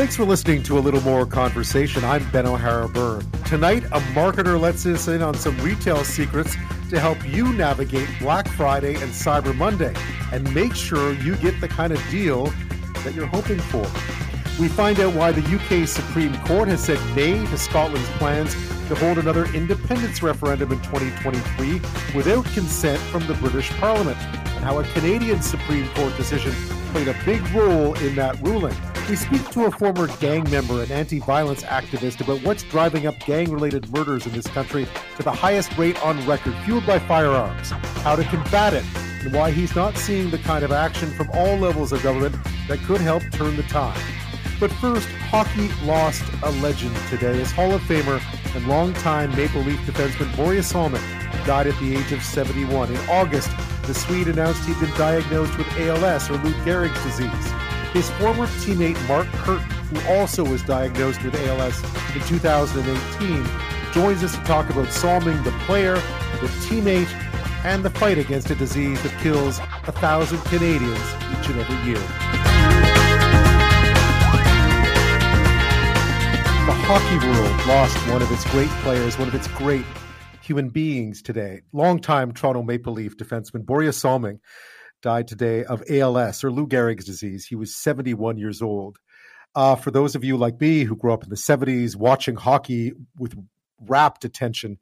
Thanks for listening to a little more conversation. I'm Ben O'Hara Byrne. Tonight, a marketer lets us in on some retail secrets to help you navigate Black Friday and Cyber Monday and make sure you get the kind of deal that you're hoping for. We find out why the UK Supreme Court has said nay to Scotland's plans to hold another independence referendum in 2023 without consent from the British Parliament, and how a Canadian Supreme Court decision played a big role in that ruling. We speak to a former gang member and anti violence activist about what's driving up gang related murders in this country to the highest rate on record, fueled by firearms, how to combat it, and why he's not seeing the kind of action from all levels of government that could help turn the tide. But first, hockey lost a legend today as Hall of Famer and longtime Maple Leaf defenseman Börje Salming died at the age of 71. In August, the Swede announced he'd been diagnosed with ALS or Lou Gehrig's disease. His former teammate Mark Kirton, who also was diagnosed with ALS in 2018, joins us to talk about Salming, the player, the teammate, and the fight against a disease that kills a thousand Canadians each and every year. The hockey world lost one of its great players, one of its great human beings today. Longtime Toronto Maple Leaf defenseman Börje Salming died today of ALS or Lou Gehrig's disease. He was 71 years old. Uh, for those of you like me who grew up in the 70s watching hockey with rapt attention,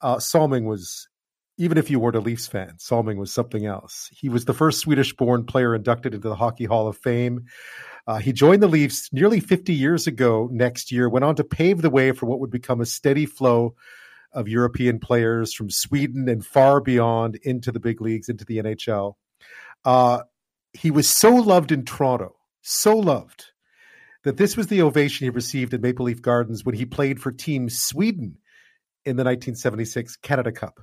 uh, Salming was, even if you weren't a Leafs fan, Salming was something else. He was the first Swedish born player inducted into the Hockey Hall of Fame. Uh, he joined the Leafs nearly 50 years ago next year, went on to pave the way for what would become a steady flow of European players from Sweden and far beyond into the big leagues, into the NHL. Uh, he was so loved in Toronto, so loved, that this was the ovation he received at Maple Leaf Gardens when he played for Team Sweden in the 1976 Canada Cup.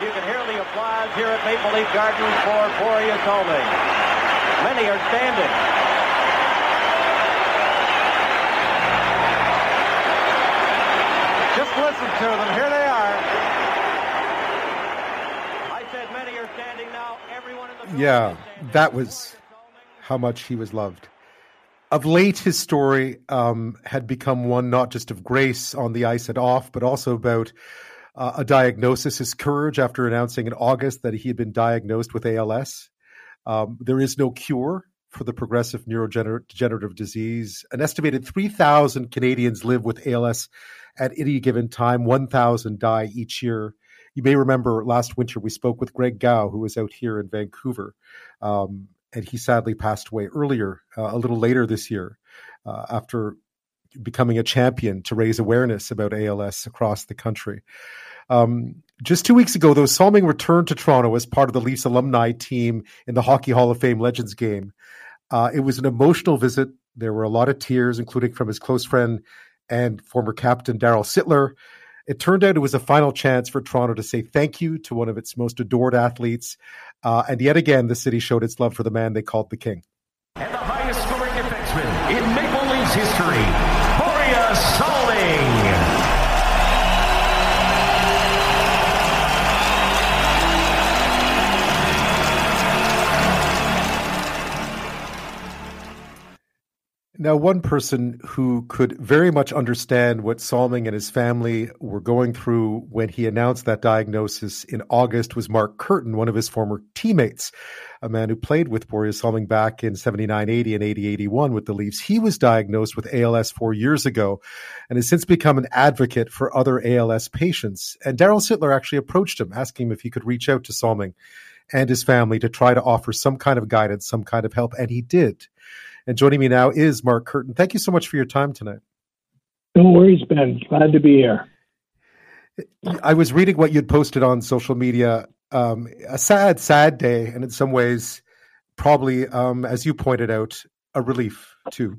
You can hear the applause here at Maple Leaf Gardens for Börje Salming. Many are standing. Just listen to them. Here they are. I said many are standing now. Everyone in the Yeah, that was how much he was loved. Of late, his story um, had become one not just of grace on the ice and off, but also about uh, a diagnosis, his courage after announcing in August that he had been diagnosed with ALS. Um, there is no cure for the progressive neurodegenerative disease. An estimated 3,000 Canadians live with ALS at any given time, 1,000 die each year. You may remember last winter we spoke with Greg Gow, who was out here in Vancouver, um, and he sadly passed away earlier, uh, a little later this year, uh, after becoming a champion to raise awareness about ALS across the country. Um, just two weeks ago, though, Salming returned to Toronto as part of the Leafs alumni team in the Hockey Hall of Fame Legends game. Uh, it was an emotional visit. There were a lot of tears, including from his close friend and former captain Darryl Sittler. It turned out it was a final chance for Toronto to say thank you to one of its most adored athletes. Uh, and yet again, the city showed its love for the man they called the king. And the highest scoring defenseman in Maple Leafs history, Now, one person who could very much understand what Salming and his family were going through when he announced that diagnosis in August was Mark Kirton, one of his former teammates, a man who played with Börje Salming back in 79 80 and 80 81 with the Leafs. He was diagnosed with ALS four years ago and has since become an advocate for other ALS patients. And Darryl Sittler actually approached him, asking him if he could reach out to Salming and his family to try to offer some kind of guidance, some kind of help, and he did. And joining me now is Mark Kirton. Thank you so much for your time tonight. No worries, Ben. Glad to be here. I was reading what you'd posted on social media. Um, a sad, sad day, and in some ways, probably, um, as you pointed out, a relief too.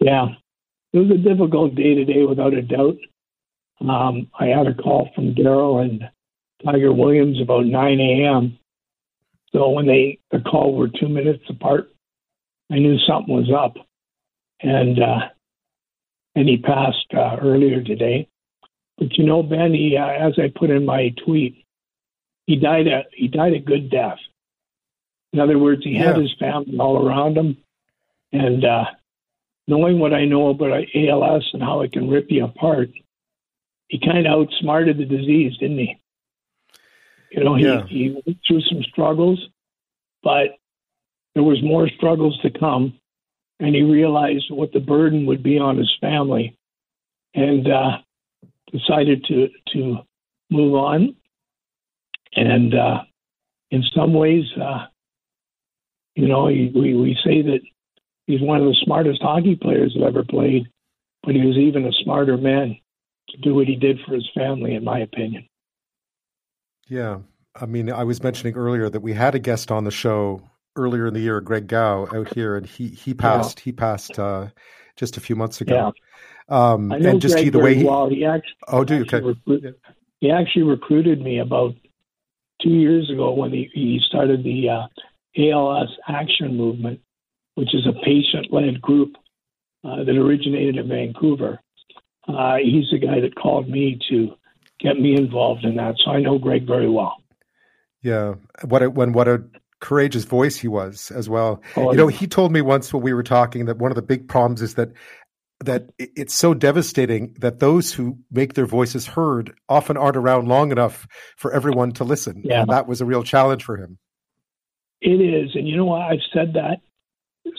Yeah, it was a difficult day today, without a doubt. Um, I had a call from Darryl and Tiger Williams about 9 a.m. So when they the call were two minutes apart, I knew something was up, and uh, and he passed uh, earlier today. But you know, Ben, he, uh, as I put in my tweet, he died a he died a good death. In other words, he yeah. had his family all around him. And uh, knowing what I know about ALS and how it can rip you apart, he kind of outsmarted the disease, didn't he? You know, he, Yeah. he went through some struggles, but there was more struggles to come, and he realized what the burden would be on his family, and uh, decided to to move on. And uh, in some ways, uh, you know, he, we we say that he's one of the smartest hockey players that ever played, but he was even a smarter man to do what he did for his family, in my opinion. Yeah. I mean, I was mentioning earlier that we had a guest on the show earlier in the year, Greg Gow, out here, and he he passed. He passed uh, just a few months ago. Um, I know and just Greg he, the way he. well. He actually, Oh, do you? Okay. recruit- he actually recruited me about two years ago when he, he started the uh, ALS Action Movement, which is a patient-led group uh, that originated in Vancouver. Uh, he's the guy that called me to get me involved in that, so I know Greg very well. Yeah. What a, when what a courageous voice he was as well. Oh, you know, he told me once when we were talking that one of the big problems is that that it's so devastating that those who make their voices heard often aren't around long enough for everyone to listen. Yeah. And that was a real challenge for him. It is, and you know what? I've said that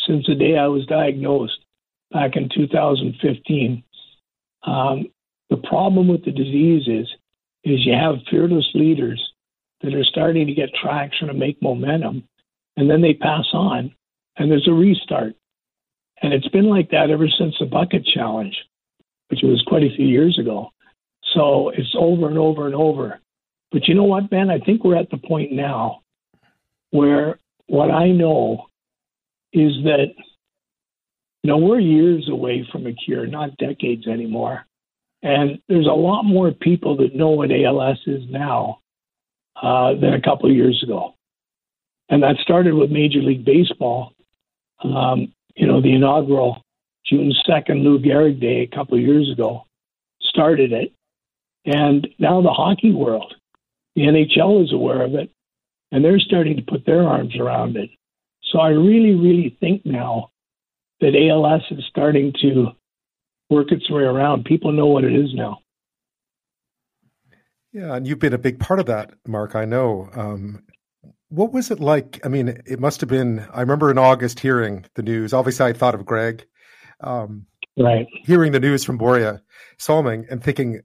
since the day I was diagnosed back in 2015. Um, the problem with the disease is, is you have fearless leaders that are starting to get traction and make momentum, and then they pass on, and there's a restart. And it's been like that ever since the bucket challenge, which was quite a few years ago. So it's over and over and over. But you know what, Ben? I think we're at the point now where what I know is that you know we're years away from a cure, not decades anymore. And there's a lot more people that know what ALS is now uh, than a couple of years ago. And that started with Major League Baseball. Um, you know, the inaugural June 2nd Lou Gehrig Day a couple of years ago started it. And now the hockey world, the NHL is aware of it and they're starting to put their arms around it. So I really, really think now that ALS is starting to work its way around. People know what it is now. Yeah, and you've been a big part of that, Mark. I know. Um, what was it like? I mean, it must have been. I remember in August hearing the news. Obviously, I thought of Greg. Um, Right. hearing the news from Börje Salming and thinking,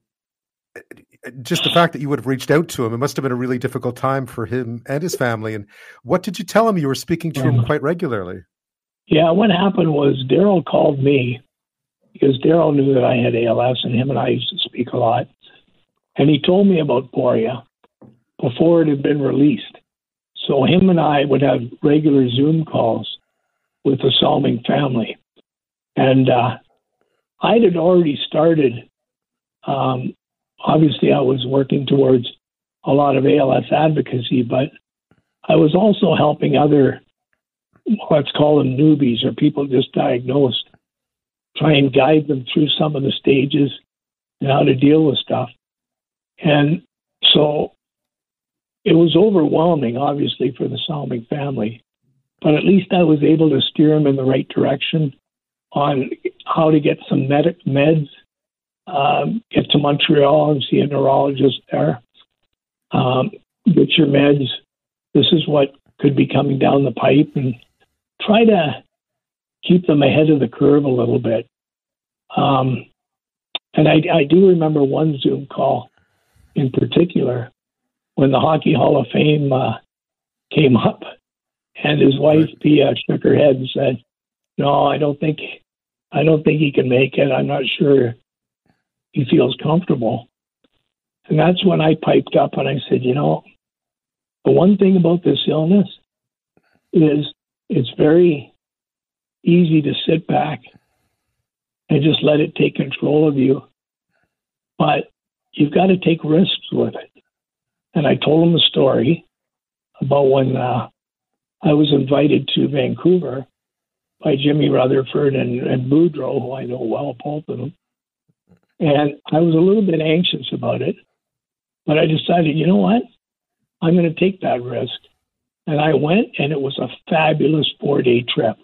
just the fact that you would have reached out to him, it must have been a really difficult time for him and his family. And what did you tell him? You were speaking to him quite regularly. Yeah, what happened was Darryl called me because Darryl knew that I had ALS and him and I used to speak a lot. And he told me about Börje before it had been released. So him and I would have regular Zoom calls with the Salming family. And uh, I had already started, um, obviously, I was working towards a lot of ALS advocacy, but I was also helping other let's call them newbies or people just diagnosed, try and guide them through some of the stages and how to deal with stuff. And so it was overwhelming, obviously, for the Salming family, but at least I was able to steer them in the right direction on how to get some medic meds, um, get to Montreal and see a neurologist there, um, get your meds. This is what could be coming down the pipe and try to keep them ahead of the curve a little bit. Um, and I, I do remember one Zoom call in particular when the Hockey Hall of Fame uh, came up, and his wife Pia shook her head and said, "No, I don't think, I don't think he can make it. I'm not sure he feels comfortable." And that's when I piped up and I said, "You know, the one thing about this illness is it's very easy to sit back and just let it take control of you. But you've got to take risks with it. And I told him the story about when uh, I was invited to Vancouver by Jimmy Rutherford and, and Boudreau, who I know well, both of them. And I was a little bit anxious about it, but I decided, you know what? I'm going to take that risk. And I went, and it was a fabulous four day trip.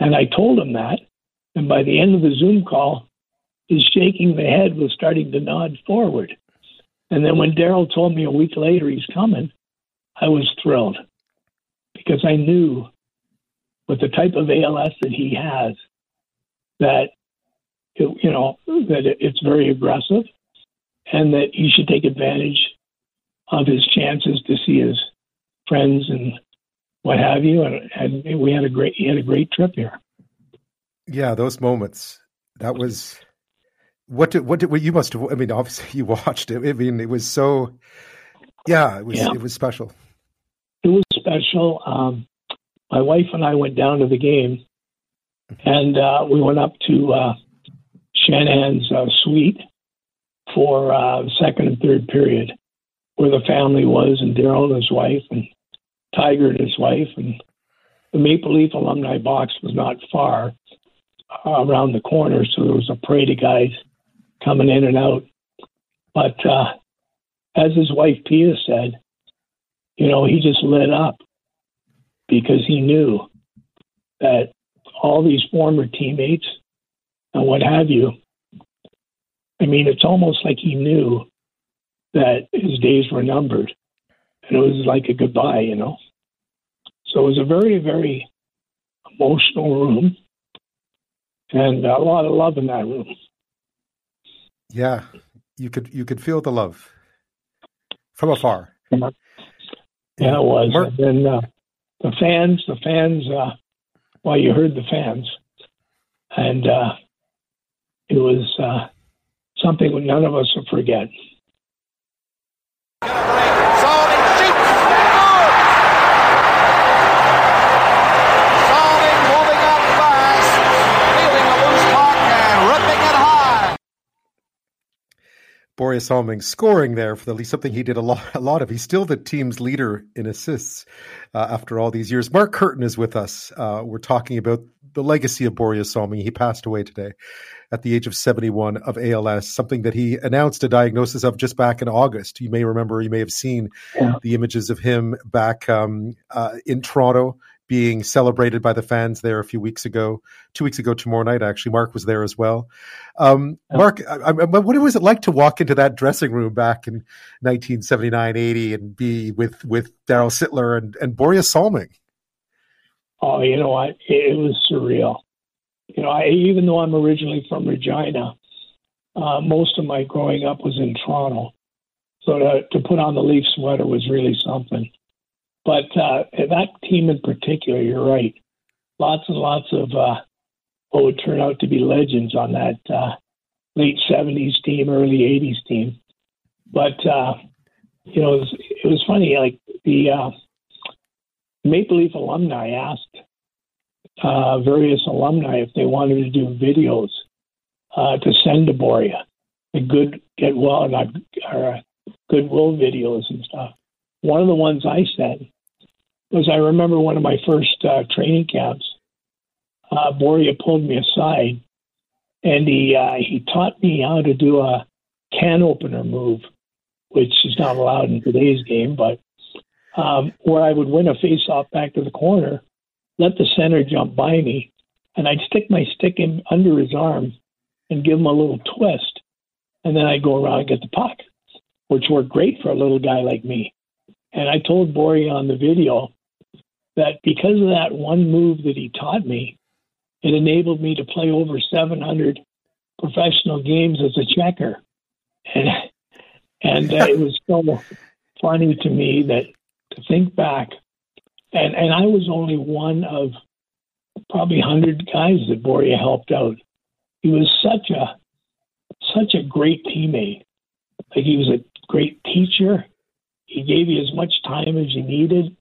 And I told him that. And by the end of the Zoom call, his shaking the head was starting to nod forward. And then when Darryl told me a week later he's coming, I was thrilled because I knew with the type of ALS that he has that it, you know that it, it's very aggressive and that he should take advantage of his chances to see his friends and what have you and, and we had a great he had a great trip here yeah those moments that was what did what did what you must have? I mean, obviously you watched it. I mean, it was so. Yeah, it was yeah. it was special. It was special. Um, my wife and I went down to the game, and uh, we went up to uh, Shanahan's uh, suite for uh, second and third period, where the family was, and Darryl and his wife, and Tiger and his wife, and the Maple Leaf alumni box was not far uh, around the corner, so there was a parade of guys coming in and out. But uh, as his wife Pia said, you know, he just lit up because he knew that all these former teammates and what have you. I mean, it's almost like he knew that his days were numbered, and it was like a goodbye, you know. So it was a very, very emotional room, and a lot of love in that room. Yeah, you could you could feel the love from afar. Yeah, it was. Mark- and then uh, the fans, the fans. Uh, well, you heard the fans, and uh, it was uh, something none of us will forget. Borje Salming scoring there for the Leafs something he did a lot, a lot of. He's still the team's leader in assists uh, after all these years. Mark Kirton is with us. Uh, we're talking about the legacy of Borje Salming. He passed away today at the age of 71 of ALS, something that he announced a diagnosis of just back in August. You may remember, you may have seen yeah. the images of him back um, uh, in Toronto being celebrated by the fans there a few weeks ago, two weeks ago tomorrow night. Actually, Mark was there as well. Um, Mark, I, I, what was it like to walk into that dressing room back in 1979, 80 and be with with Darryl Sittler and and Borje Salming? Oh, you know what? It was surreal. You know, I, even though I'm originally from Regina, uh, most of my growing up was in Toronto. So to, to put on the Leaf sweater was really something. But uh, that team in particular, you're right. Lots and lots of uh, what would turn out to be legends on that uh, late 70s team, early 80s team. But, uh, you know, it was, it was funny. Like the uh, Maple Leaf alumni asked uh, various alumni if they wanted to do videos uh, to send to Borje, the good get well, not or goodwill videos and stuff. One of the ones I sent was I remember one of my first uh, training camps. Uh, Borje pulled me aside, and he uh, he taught me how to do a can opener move, which is not allowed in today's game, but um, where I would win a face-off back to the corner, let the center jump by me, and I'd stick my stick in under his arm and give him a little twist, and then I'd go around and get the puck, which worked great for a little guy like me. And I told Borje on the video that because of that one move that he taught me, it enabled me to play over 700 professional games as a checker. And, and uh, it was so funny to me that to think back, and, and I was only one of probably 100 guys that Borje helped out. He was such a such a great teammate. Like he was a great teacher. He gave you as much time as you needed.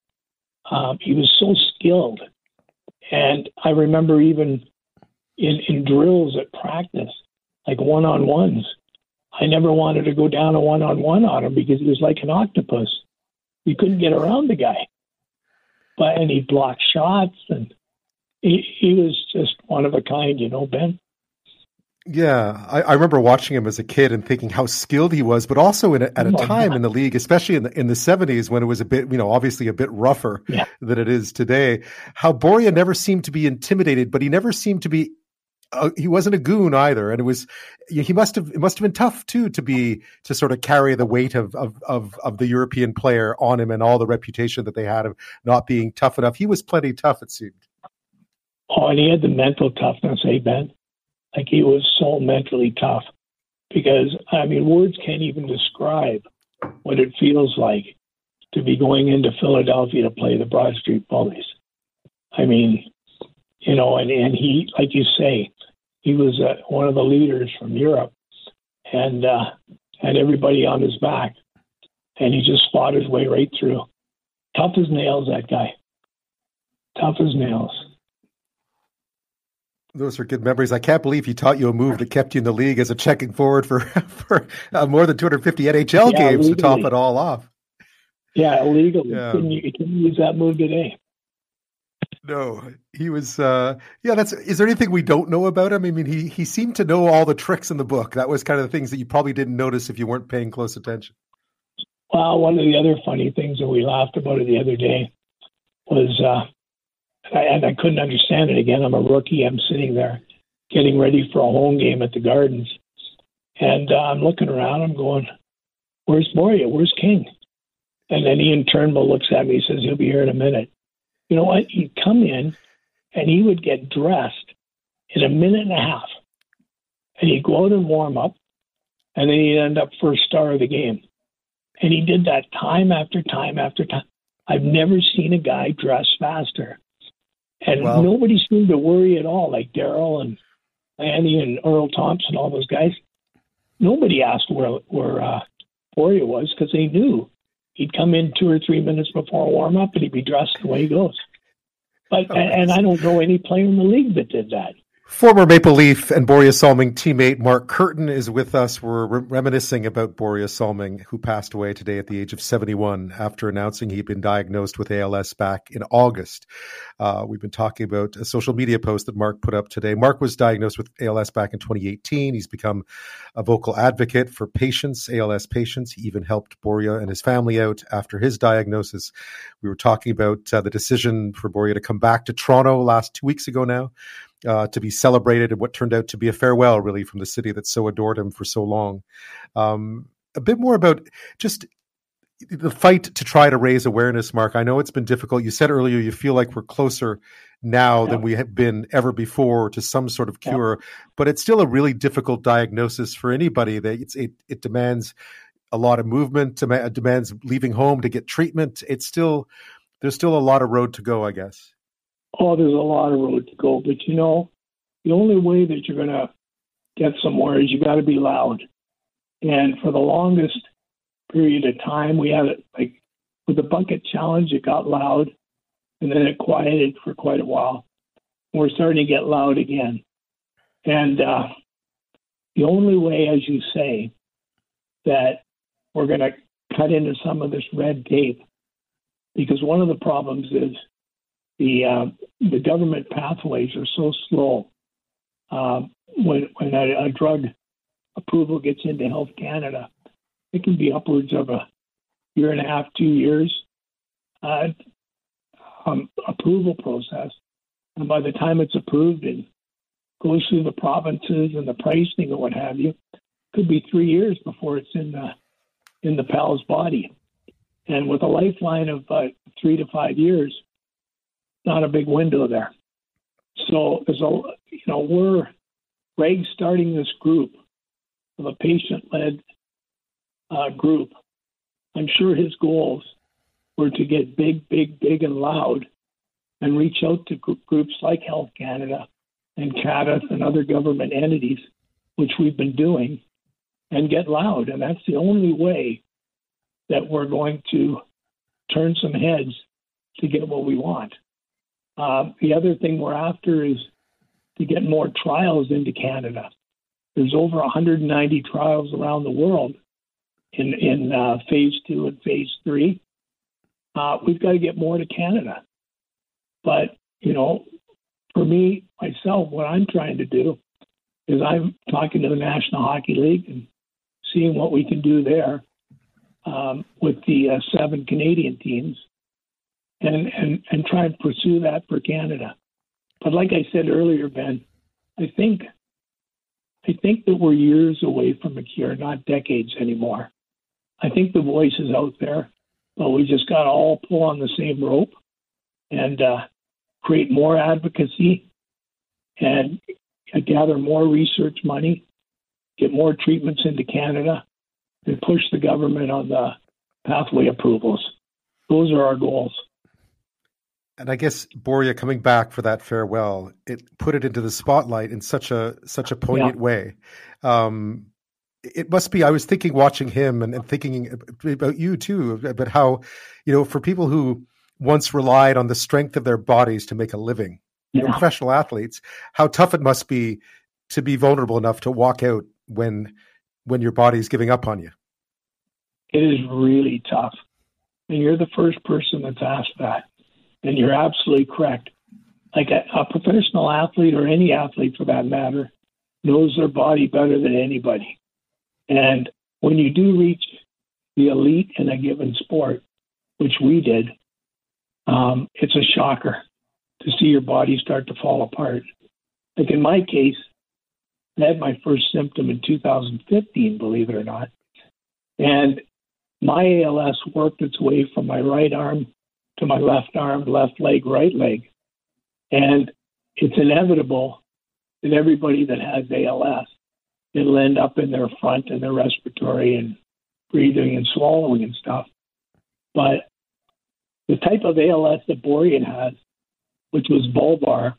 Um, he was so skilled. And I remember even in, in drills at practice, like one on ones, I never wanted to go down a one on one on him because he was like an octopus. You couldn't get around the guy. But and he blocked shots and he, he was just one of a kind, you know, Ben. Yeah, I, I, remember watching him as a kid and thinking how skilled he was, but also a, at a oh, time in the league, especially in the in the seventies when it was a bit, you know, obviously a bit rougher yeah. than it is today. How Börje never seemed to be intimidated, but he never seemed to be. Uh, he wasn't a goon either, and it was he must have it must have been tough too to be to sort of carry the weight of of of, of the European player on him and all the reputation that they had of not being tough enough. He was plenty tough, it seemed. Oh, and he had the mental toughness, eh, Ben? Like he was so mentally tough because, I mean, words can't even describe what it feels like to be going into Philadelphia to play the Broad Street Bullies. I mean, you know, and, and he, like you say, he was uh, one of the leaders from Europe and uh, had everybody on his back. And he just fought his way right through. Tough as nails, that guy. Tough as nails. Those are good memories. I can't believe he taught you a move that kept you in the league as a checking forward for for uh, more than 250 NHL yeah, games legally. to top it all off. Yeah, illegally. Yeah. You, couldn't, you couldn't use that move today. No, he was. Uh, yeah, that's. Is there anything we don't know about him? I mean, he he seemed to know all the tricks in the book. That was kind of the things that you probably didn't notice if you weren't paying close attention. Well, one of the other funny things that we laughed about it the other day was uh, and I couldn't understand it again. I'm a rookie. I'm sitting there getting ready for a home game at the Gardens, and uh, I'm looking around. I'm going, "Where's Börje? Where's King?" And then Ian Turnbull looks at me. He says, "He'll be here in a minute." You know what? He'd come in, and he would get dressed in a minute and a half, and he'd go out and warm up, and then he'd end up first star of the game. And he did that time after time after time. I've never seen a guy dress faster. And well, nobody seemed to worry at all, like Darryl and Andy and Errol Thompson, all those guys. Nobody asked where where uh, Börje was because they knew he'd come in two or three minutes before warm up and he'd be dressed the way he goes. But oh, and, and I don't know any player in the league that did that. Former Maple Leaf and Borje Salming teammate Mark Kirton is with us. We're re- reminiscing about Borje Salming, who passed away today at the age of 71 after announcing he'd been diagnosed with ALS back in August. Uh, we've been talking about a social media post that Mark put up today. Mark was diagnosed with ALS back in 2018. He's become a vocal advocate for patients, ALS patients. He even helped Borje and his family out after his diagnosis. We were talking about uh, the decision for Borje to come back to Toronto last two weeks ago now uh, to be celebrated and what turned out to be a farewell, really, from the city that so adored him for so long. Um, a bit more about just the fight to try to raise awareness, Mark. I know it's been difficult. You said earlier you feel like we're closer now yeah. than we have been ever before to some sort of cure, yeah. but it's still a really difficult diagnosis for anybody. That it's, it it demands a lot of movement, demands leaving home to get treatment. It's still there's still a lot of road to go, I guess oh, there's a lot of road to go. But you know, the only way that you're going to get somewhere is you got to be loud. And for the longest period of time, we had it like with the bucket challenge, it got loud and then it quieted for quite a while. We're starting to get loud again. And uh, the only way, as you say, that we're going to cut into some of this red tape, because one of the problems is the uh, the government pathways are so slow. Uh, when when a, a, drug approval gets into Health Canada, it can be upwards of a year and a half, two years uh, um, approval process, and by the time it's approved and goes through the provinces and the pricing and what have you, could be three years before it's in the in the pal's body. And with a lifeline of uh, three to five years, not a big window there. So there's a you know we're Greg starting this group of a patient-led uh, group. I'm sure his goals were to get big, big, big, and loud, and reach out to groups like Health Canada and CADTH and other government entities, which we've been doing, and get loud. And that's the only way that we're going to turn some heads to get what we want. Uh, the other thing we're after is to get more trials into Canada. There's over 190 trials around the world in in uh, phase two and phase three. Uh, we've got to get more to Canada. But you know, for me myself, what I'm trying to do is I'm talking to the National Hockey League and seeing what we can do there um, with the uh, seven Canadian teams, and and and try and pursue that for Canada. But like I said earlier, Ben, I think I think that we're years away from a cure, not decades anymore. I think the voice is out there, but we just got to all pull on the same rope and uh, create more advocacy and gather more research money, get more treatments into Canada, and push the government on the pathway approvals. Those are our goals. And I guess Börje coming back for that farewell, it put it into the spotlight in such a such a poignant yeah. way. Um, it must be. I was thinking, watching him, and, and thinking about you too, about how, you know, for people who once relied on the strength of their bodies to make a living, yeah. you know, professional athletes, how tough it must be to be vulnerable enough to walk out when when your body is giving up on you. It is really tough, and you're the first person that's asked that, and you're absolutely correct. Like a, a professional athlete or any athlete for that matter knows their body better than anybody. And when you do reach the elite in a given sport, which we did, um, it's a shocker to see your body start to fall apart. Like in my case, I had my first symptom in 2015, believe it or not. And my ALS worked its way from my right arm to my left arm, left leg, right leg. And it's inevitable that everybody that has ALS, it'll end up in their front and their respiratory and breathing and swallowing and stuff. But the type of ALS that Borian has, which was bulbar,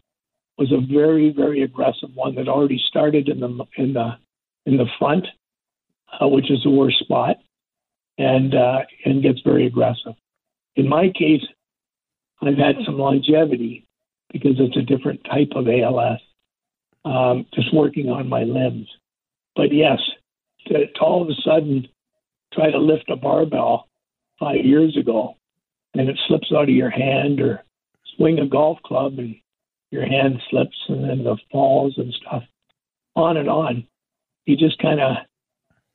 was a very, very aggressive one that already started in the in the in the front, uh, which is the worst spot, and uh, and gets very aggressive. In my case, I've had some longevity because it's a different type of ALS. Um, just working on my limbs, but yes, to, to all of a sudden try to lift a barbell five years ago, and it slips out of your hand, or swing a golf club and your hand slips and then the falls and stuff, on and on. You just kind of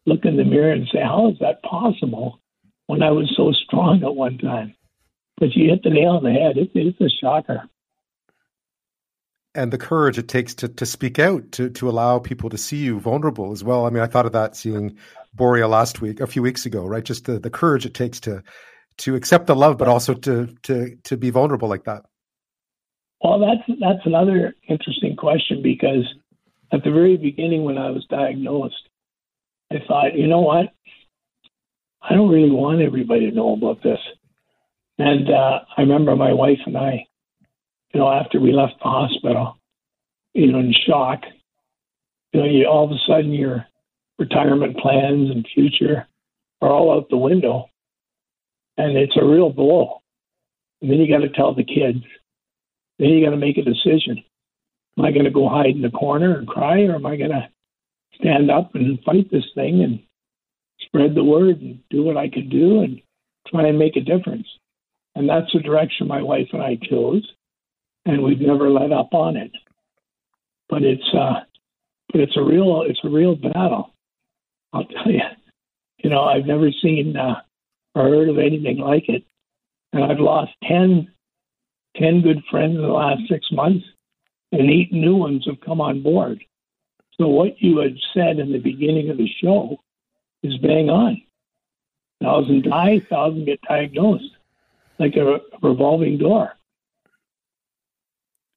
look in the mirror and say, How is that possible when I was so strong at one time? But you hit the nail on the head. It, it's a shocker. And the courage it takes to, to speak out, to, to allow people to see you vulnerable as well. I mean, I thought of that seeing Börje last week, a few weeks ago, right? Just the, the courage it takes to to accept the love, but also to to to be vulnerable like that. Well, that's that's another interesting question because at the very beginning when I was diagnosed, I thought, you know what, I don't really want everybody to know about this. And uh, I remember my wife and I, you know, after we left the hospital, you know, in shock, you know, you all of a sudden your retirement plans and future are all out the window, and it's a real blow. And then you got to tell the kids then you got to make a decision. Am I going to go hide in the corner and cry, or am I going to stand up and fight this thing and spread the word and do what I can do and try and make a difference? And that's the direction my wife and I chose, and we've never let up on it. But it's uh, but it's a real it's a real battle. I'll tell you. You know, I've never seen uh, or heard of anything like it, and I've lost ten 10 good friends in the last six months, and eight new ones have come on board. So, what you had said in the beginning of the show is bang on. Thousand die, thousand get diagnosed, like a, revolving door.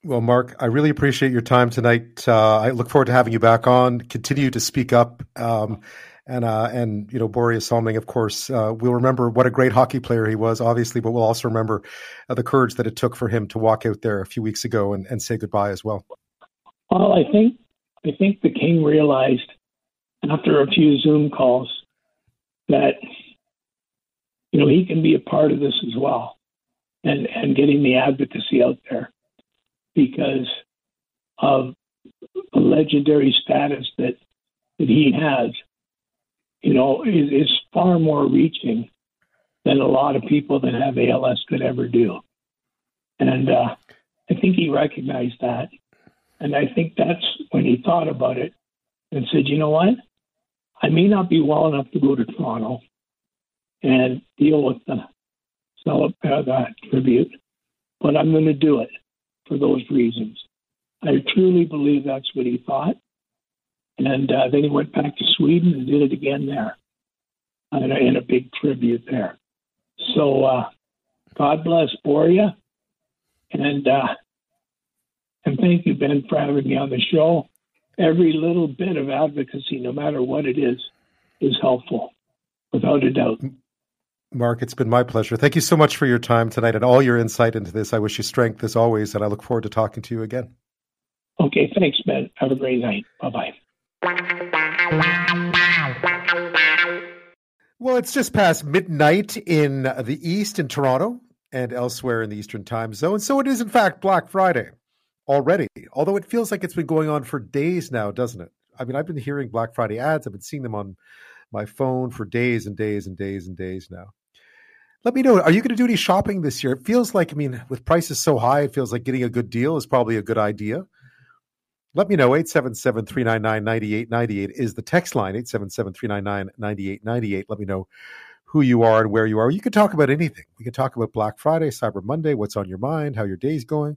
Well, Mark, I really appreciate your time tonight. Uh, I look forward to having you back on. Continue to speak up. Um, and uh, and you know Börje Salming, of course, uh, we'll remember what a great hockey player he was, obviously, but we'll also remember uh, the courage that it took for him to walk out there a few weeks ago and, and say goodbye as well. Well, I think I think the king realized after a few Zoom calls that you know he can be a part of this as well, and and getting the advocacy out there because of the legendary status that that he has you know, is, is far more reaching than a lot of people that have ALS could ever do. And uh, I think he recognized that. And I think that's when he thought about it, and said, you know what? I may not be well enough to go to Toronto and deal with the, uh, the tribute, but I'm going to do it for those reasons. I truly believe that's what he thought. And uh, then he went back to Sweden and did it again there and, in a big tribute there. So uh, God bless Börje. And, uh, and thank you, Ben, for having me on the show. Every little bit of advocacy, no matter what it is, is helpful, without a doubt. Mark, it's been my pleasure. Thank you so much for your time tonight and all your insight into this. I wish you strength as always, and I look forward to talking to you again. Okay, thanks, Ben. Have a great night. Bye bye. Well, it's just past midnight in the East in Toronto and elsewhere in the Eastern time zone. So it is, in fact, Black Friday already, although it feels like it's been going on for days now, doesn't it? I mean, I've been hearing Black Friday ads, I've been seeing them on my phone for days and days and days and days now. Let me know. Are you going to do any shopping this year? It feels like, I mean, with prices so high, it feels like getting a good deal is probably a good idea. Let me know. 877 399 9898 is the text line 877 399 9898. Let me know who you are and where you are. You can talk about anything. We can talk about Black Friday, Cyber Monday, what's on your mind, how your day's going,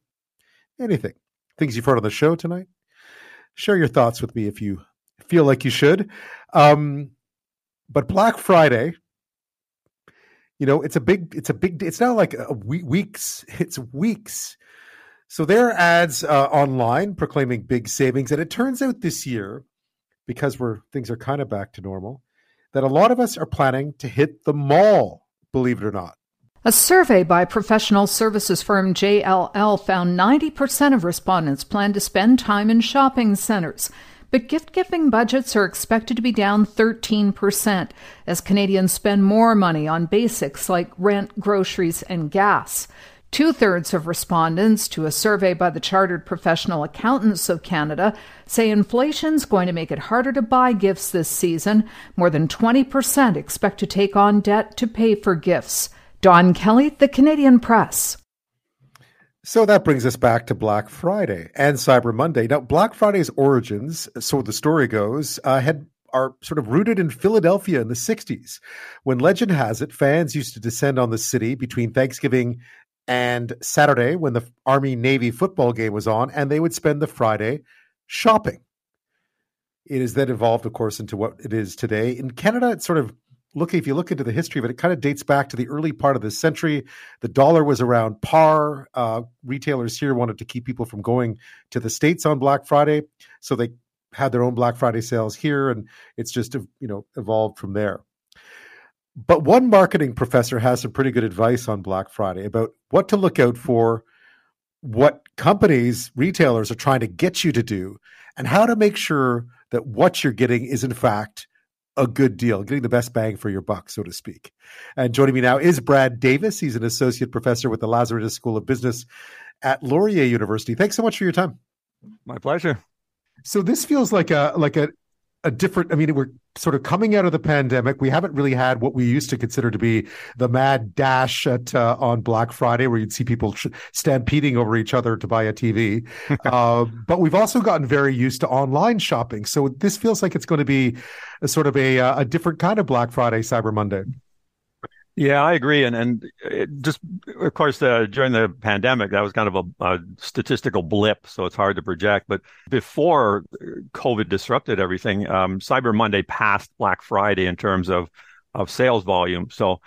anything. Things you've heard on the show tonight. Share your thoughts with me if you feel like you should. Um, but Black Friday, you know, it's a big, it's a big, it's not like a week, weeks, it's weeks so there are ads uh, online proclaiming big savings, and it turns out this year, because we're things are kind of back to normal, that a lot of us are planning to hit the mall. Believe it or not. A survey by professional services firm JLL found 90% of respondents plan to spend time in shopping centers. But gift giving budgets are expected to be down 13% as Canadians spend more money on basics like rent, groceries, and gas. Two thirds of respondents to a survey by the Chartered Professional Accountants of Canada say inflation's going to make it harder to buy gifts this season. More than 20% expect to take on debt to pay for gifts. Don Kelly, The Canadian Press. So that brings us back to Black Friday and Cyber Monday. Now, Black Friday's origins, so the story goes, uh, had are sort of rooted in Philadelphia in the 60s. When legend has it, fans used to descend on the city between Thanksgiving and Saturday when the Army Navy football game was on, and they would spend the Friday shopping. It has then evolved, of course, into what it is today. In Canada, it's sort of look if you look into the history of it, it kind of dates back to the early part of this century. The dollar was around par. Uh, retailers here wanted to keep people from going to the states on Black Friday, so they had their own Black Friday sales here, and it's just you know evolved from there. But one marketing professor has some pretty good advice on Black Friday about what to look out for, what companies, retailers are trying to get you to do, and how to make sure that what you're getting is, in fact, a good deal, getting the best bang for your buck, so to speak. And joining me now is Brad Davis. He's an associate professor with the Lazaridis School of Business at Laurier University. Thanks so much for your time. My pleasure. So this feels like a like a a different i mean we're sort of coming out of the pandemic. We haven't really had what we used to consider to be the mad dash at uh, on black friday where you'd see people stampeding over each other to buy a tv uh, but we've also gotten very used to online shopping. So this feels like it's going to be a sort of a, uh, a different kind of black friday cyber monday yeah, I agree, and and just of course uh, during the pandemic that was kind of a, a, statistical blip, so it's hard to project. But before COVID disrupted everything, um, Cyber Monday passed Black Friday in terms of of sales volume. So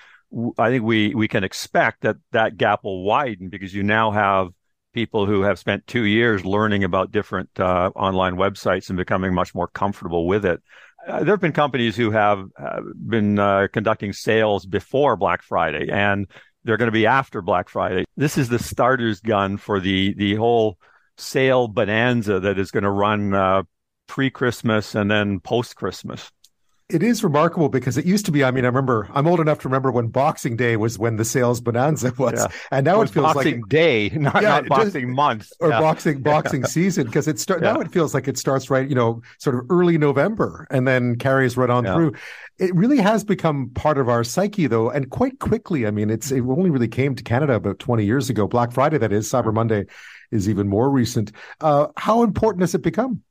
I think we we can expect that that gap will widen because you now have people who have spent two years learning about different uh, online websites and becoming much more comfortable with it. Uh, there have been companies who have uh, been uh, conducting sales before Black Friday, and they're going to be after Black Friday. This is the starter's gun for the the whole sale bonanza that is going to run uh, pre Christmas and then post Christmas it is remarkable because it used to be. I mean, I remember I'm old enough to remember when Boxing Day was when the sales bonanza was, yeah. and now it, it feels Boxing like Day, not, yeah, not Boxing just, Month or yeah. Boxing Boxing season because it starts now. It feels like it starts right, you know, sort of early November and then carries right on through. It really has become part of our psyche, though, and quite quickly. I mean, it's it only really came to Canada about 20 years ago. Black Friday, that is, Cyber Monday, is even more recent. Uh, how important has it become?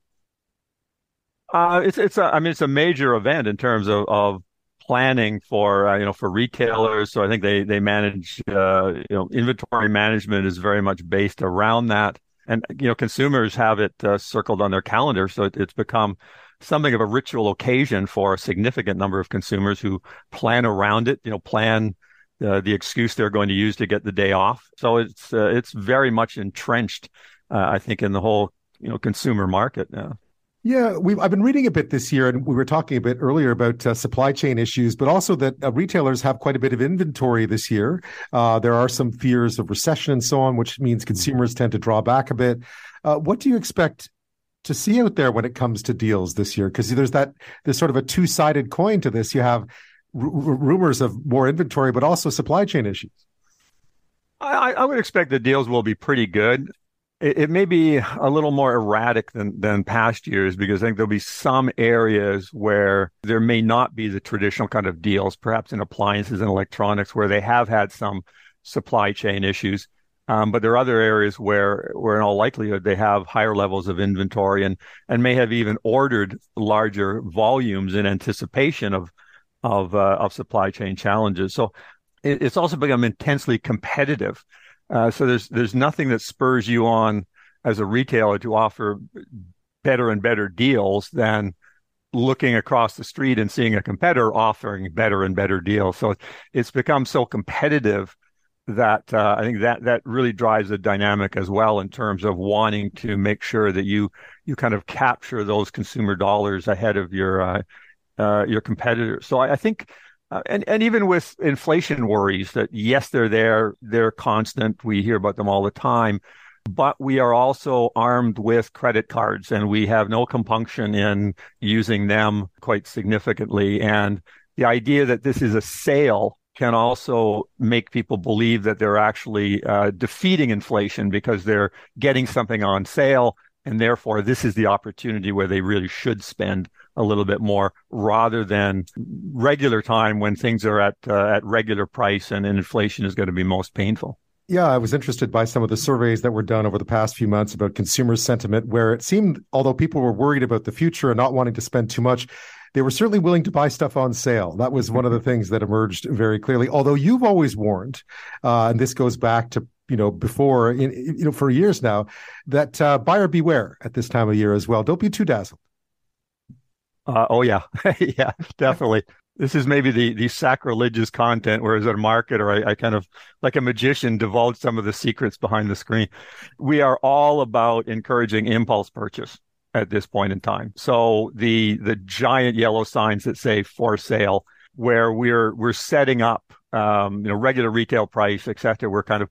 Uh, it's it's a, I mean it's a major event in terms of, of planning for uh, you know for retailers. So I think they they manage uh, you know inventory management is very much based around that, and you know consumers have it uh, circled on their calendar, so it, it's become something of a ritual occasion for a significant number of consumers who plan around it. You know, plan. Uh, the excuse they're going to use to get the day off. So it's uh, it's very much entrenched, I think, in the whole you know consumer market now. Yeah, I've been reading a bit this year, and we were talking a bit earlier about uh, supply chain issues, but also that uh, retailers have quite a bit of inventory this year. Uh, there are some fears of recession and so on, which means consumers tend to draw back a bit. Uh, what do you expect to see out there when it comes to deals this year? Because there's that there's sort of a two sided coin to this. You have r- rumors of more inventory, but also supply chain issues. I, I, would expect the deals will be pretty good it, it, may be a little more erratic than, than past years because I think there'll be some areas where there may not be the traditional kind of deals, perhaps in appliances and electronics, where they have had some supply chain issues. Um, but there are other areas where, where in all likelihood, they have higher levels of inventory and, and may have even ordered larger volumes in anticipation of, of, uh, of supply chain challenges. So it, it's also become intensely competitive. Uh, so there's there's nothing that spurs you on as a retailer to offer better and better deals than looking across the street and seeing a competitor offering better and better deals. So it's become so competitive that uh, I think that that really drives the dynamic as well in terms of wanting to make sure that you you kind of capture those consumer dollars ahead of your uh, uh, your competitors. So I, I think uh, and and even with inflation worries that yes they're there they're constant we hear about them all the time but we are also armed with credit cards and we have no compunction in using them quite significantly. And the idea that this is a sale can also make people believe that they're actually uh, defeating inflation because they're getting something on sale and therefore this is the opportunity where they really should spend a little bit more rather than regular time when things are at uh, at regular price and inflation is going to be most painful. Yeah, I was interested by some of the surveys that were done over the past few months about consumer sentiment, where it seemed, although people were worried about the future and not wanting to spend too much, they were certainly willing to buy stuff on sale. That was one of the mm-hmm. things that emerged very clearly. Although you've always warned, uh, and this goes back to you know before in, you know for years now, that uh, buyer beware at this time of year as well. Don't be too dazzled. Uh, oh yeah, yeah, definitely. This is maybe the the sacrilegious content, whereas at a market, or I, I kind of like a magician divulge some of the secrets behind the screen. We are all about encouraging impulse purchase at this point in time. So the the giant yellow signs that say for sale, where we're we're setting up, um, you know, regular retail price, et cetera. We're kind of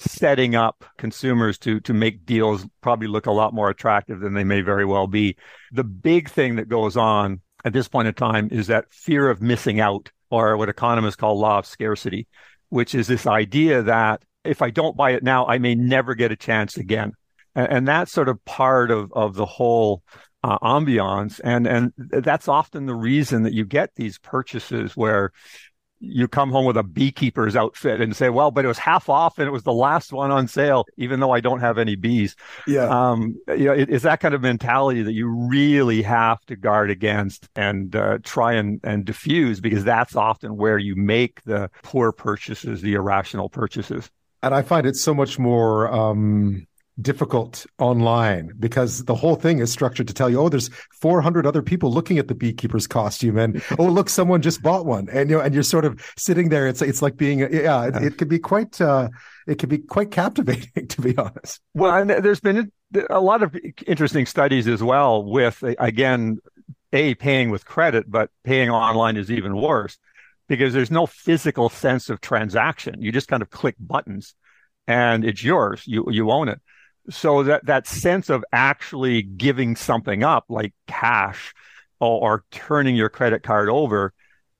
setting up consumers to to make deals probably look a lot more attractive than they may very well be. The big thing that goes on at this point in time is that fear of missing out, or what economists call law of scarcity, which is this idea that if I don't buy it now, I may never get a chance again. And, and that's sort of part of, of the whole uh, ambiance. And, and that's often the reason that you get these purchases where you come home with a beekeeper's outfit and say, well, but it was half off and it was the last one on sale, even though I don't have any bees. Yeah. Um, you know, it, it's that kind of mentality that you really have to guard against and uh, try and, and diffuse because that's often where you make the poor purchases, the irrational purchases. And I find it so much more, um, difficult online because the whole thing is structured to tell you, oh, there's 400 other people looking at the beekeeper's costume, and oh, look, someone just bought one, and you know, and you're sort of sitting there. It's it's like being, yeah, it, it could be quite, uh, it could be quite captivating, to be honest. Well, and there's been a lot of interesting studies as well with again, a paying with credit, but paying online is even worse because there's no physical sense of transaction. You just kind of click buttons and it's yours. You you own it so that that sense of actually giving something up like cash or, or, turning your credit card over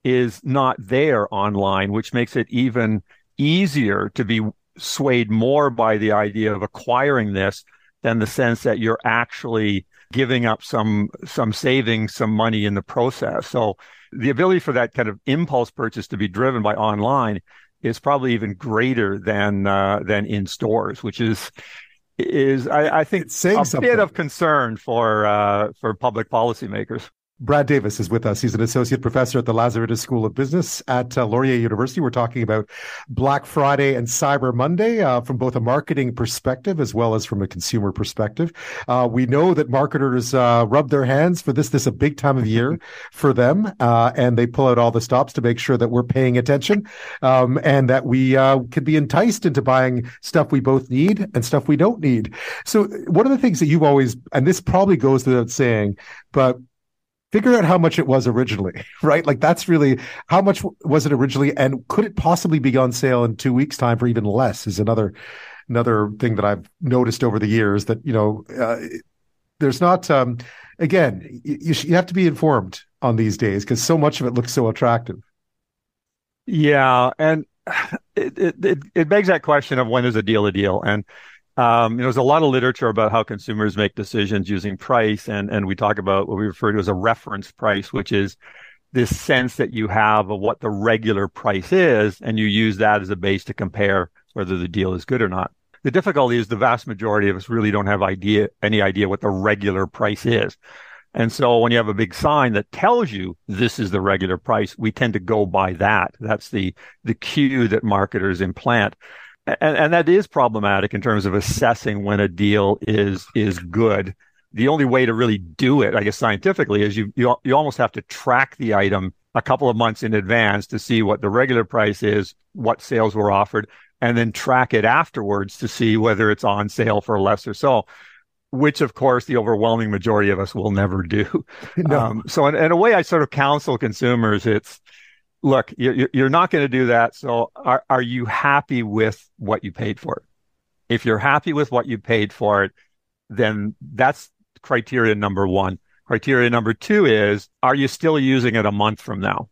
is not there online which makes it even easier to be swayed more by the idea of acquiring this than the sense that you're actually giving up some some savings some money in the process. So the ability for that kind of impulse purchase to be driven by online is probably even greater than uh, than in stores which is is, I, I think, a something. bit of concern for uh, for public policymakers. Brad Davis is with us. He's an associate professor at the Lazaridis School of Business at uh, Laurier University. We're talking about Black Friday and Cyber Monday uh, from both a marketing perspective as well as from a consumer perspective. Uh, we know that marketers uh, rub their hands for this. This is a big time of year for them, uh, and they pull out all the stops to make sure that we're paying attention um, and that we uh, can be enticed into buying stuff we both need and stuff we don't need. So, one of the things that you've always, and this probably goes without saying, but figure out how much it was originally, right? Like that's really how much was it originally, and could it possibly be on sale in two weeks' time for even less? Is another another thing that I've noticed over the years that you know uh, there's not. Um, again, you, you have to be informed on these days because so much of it looks so attractive. Yeah, and it, it it begs that question of when is a deal a deal, and um, you know, there's a lot of literature about how consumers make decisions using price, and and we talk about what we refer to as a reference price, which is this sense that you have of what the regular price is, and you use that as a base to compare whether the deal is good or not. The difficulty is the vast majority of us really don't have idea any idea what the regular price is. And so when you have a big sign that tells you this is the regular price, we tend to go by that. That's the the cue that marketers implant and, and that is problematic in terms of assessing when a deal is is good. The only way to really do it, I guess, scientifically, is you you you almost have to track the item a couple of months in advance to see what the regular price is, what sales were offered, and then track it afterwards to see whether it's on sale for less or so. Which, of course, the overwhelming majority of us will never do. No. Um, so, in, in a way, I sort of counsel consumers. It's look, you're not going to do that. So are, are you happy with what you paid for it? If you're happy with what you paid for it, then that's criteria number one. Criteria number two is, are you still using it a month from now?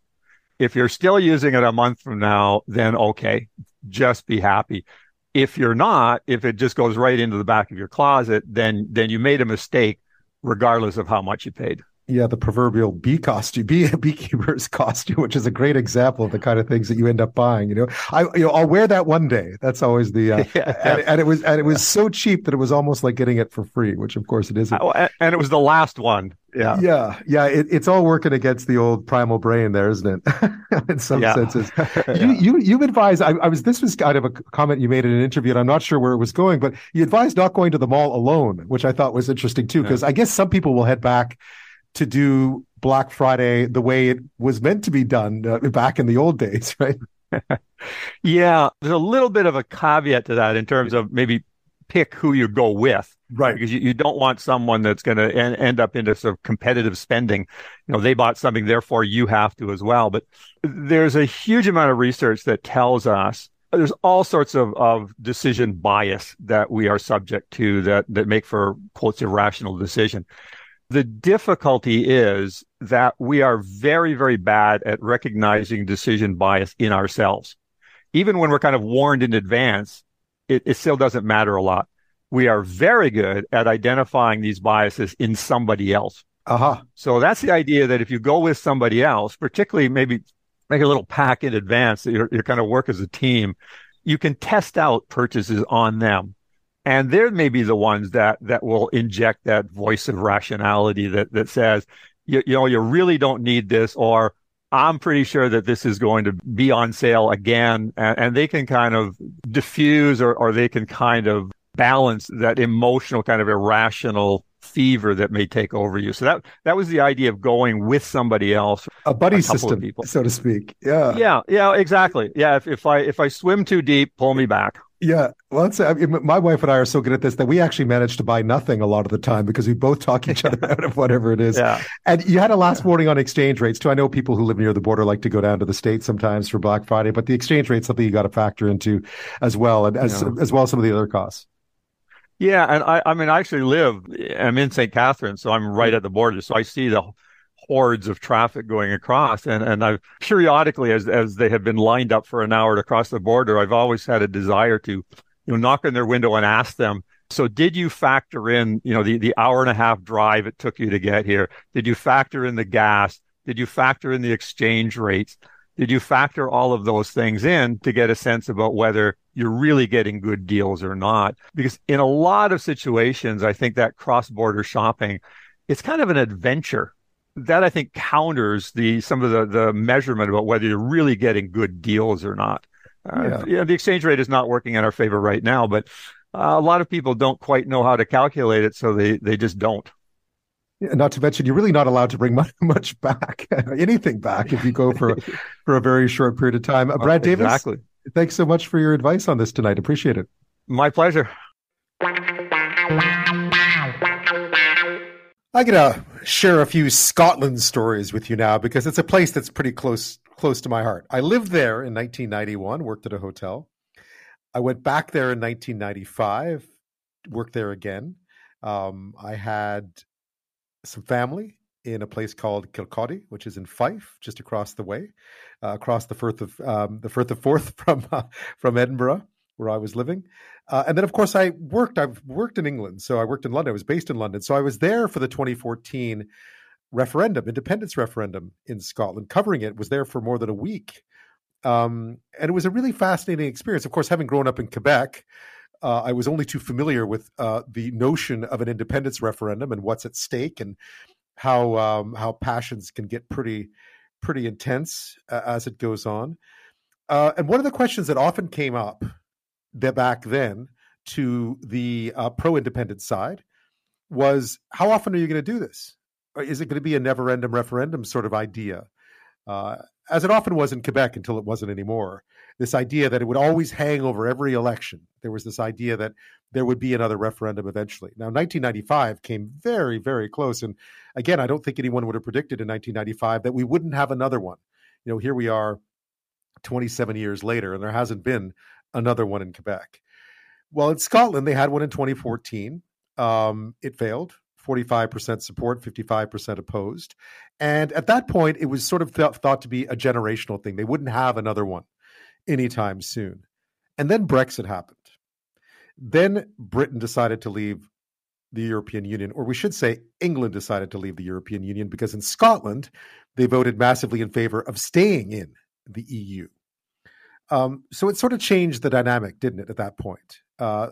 If you're still using it a month from now, then okay, just be happy. If you're not, if it just goes right into the back of your closet, then, then you made a mistake regardless of how much you paid yeah, the proverbial bee costume, bee beekeeper's costume, which is a great example of the kind of things that you end up buying. You know, I you know I'll wear that one day. That's always the uh, yeah. and, and, it was and it was so cheap that it was almost like getting it for free, which of course it isn't. Oh, and it was the last one. Yeah, yeah, yeah. It, it's all working against the old primal brain, there, isn't it? in some yeah. senses, yeah. you you you advise. I, I was this was kind of a comment you made in an interview, and I'm not sure where it was going, but you advised not going to the mall alone, which I thought was interesting too, because I guess some people will head back to do Black Friday the way it was meant to be done uh, back in the old days, right? yeah, there's a little bit of a caveat to that in terms of maybe pick who you go with. Right. Because you, you don't want someone that's going to en- end up into sort of competitive spending. You know, they bought something, therefore you have to as well. But there's a huge amount of research that tells us there's all sorts of, of decision bias that we are subject to that, that make for quotes irrational decision. The difficulty is that we are very, very bad at recognizing decision bias in ourselves. Even when we're kind of warned in advance, it, it still doesn't matter a lot. We are very good at identifying these biases in somebody else. Uh-huh. So that's the idea that if you go with somebody else, particularly maybe make a little pack in advance that you're, you're kind of work as a team, you can test out purchases on them and they're maybe the ones that that will inject that voice of rationality that that says you, you know you really don't need this or I'm pretty sure that this is going to be on sale again and, and they can kind of diffuse or, or they can kind of balance that emotional kind of irrational fever that may take over you. So that that was the idea of going with somebody else, a buddy a system, so to speak. Yeah, yeah, yeah, exactly. Yeah, if, if I if I swim too deep, pull me back. Yeah, well, I mean, my wife and I are so good at this that we actually manage to buy nothing a lot of the time because we both talk each other out of whatever it is. Yeah. And you had a last warning on exchange rates too. I know people who live near the border like to go down to the states sometimes for Black Friday, but the exchange rate something you got to factor into as well, and as yeah. as well as some of the other costs. Yeah, and I, I mean, I actually live. I'm in St. Catharines, so I'm right at the border, so I see the hordes of traffic going across. And, and I've periodically, as, as they have been lined up for an hour to cross the border, I've always had a desire to, you know, knock on their window and ask them, so did you factor in, you know, the, the hour and a half drive it took you to get here? Did you factor in the gas? Did you factor in the exchange rates? Did you factor all of those things in to get a sense about whether you're really getting good deals or not. Because in a lot of situations, I think that cross border shopping, it's kind of an adventure. That I think counters the some of the, the measurement about whether you're really getting good deals or not. Uh, yeah. the exchange rate is not working in our favor right now, but uh, a lot of people don't quite know how to calculate it, so they they just don't. Yeah, Not to mention, you're really not allowed to bring much, much back, anything back, if you go for for a very short period of time. Uh, Brad Davis, exactly. thanks so much for your advice on this tonight. Appreciate it. My pleasure. I'm gonna share a few Scotland stories with you now because it's a place that's pretty close close to my heart. I lived there in 1991, worked at a hotel. I went back there in 1995, worked there again. Um, I had some family in a place called Kirkcaldy, which is in Fife, just across the way, uh, across the Firth of um, the Firth of Forth from uh, from Edinburgh, where I was living. Uh, and then, of course, I worked. I've worked in England, so I worked in London. I was based in London, so I was there for the 2014 referendum, independence referendum in Scotland. Covering it was there for more than a week, um, and it was a really fascinating experience. Of course, having grown up in Quebec, uh, I was only too familiar with uh, the notion of an independence referendum and what's at stake and how um, how passions can get pretty pretty intense uh, as it goes on. Uh, and one of the questions that often came up back then to the uh, pro independent side was, how often are you going to do this? Or is it going to be a never-ending referendum sort of idea? Uh, as it often was in Quebec until it wasn't anymore this idea that it would always hang over every election. There was this idea that there would be another referendum eventually. Now, 1995 came very, very close. And again, I don't think anyone would have predicted in 1995 that we wouldn't have another one. You know, here we are 27 years later, and there hasn't been another one in Quebec. Well, in Scotland, they had one in 2014. Um, it failed. 45% support, 55% opposed. And at that point, it was sort of th- thought to be a generational thing. They wouldn't have another one anytime soon. And then Brexit happened. Then Britain decided to leave the European Union, or we should say, England decided to leave the European Union because in Scotland, they voted massively in favor of staying in the EU. Um, so it sort of changed the dynamic, didn't it, at that point? Uh,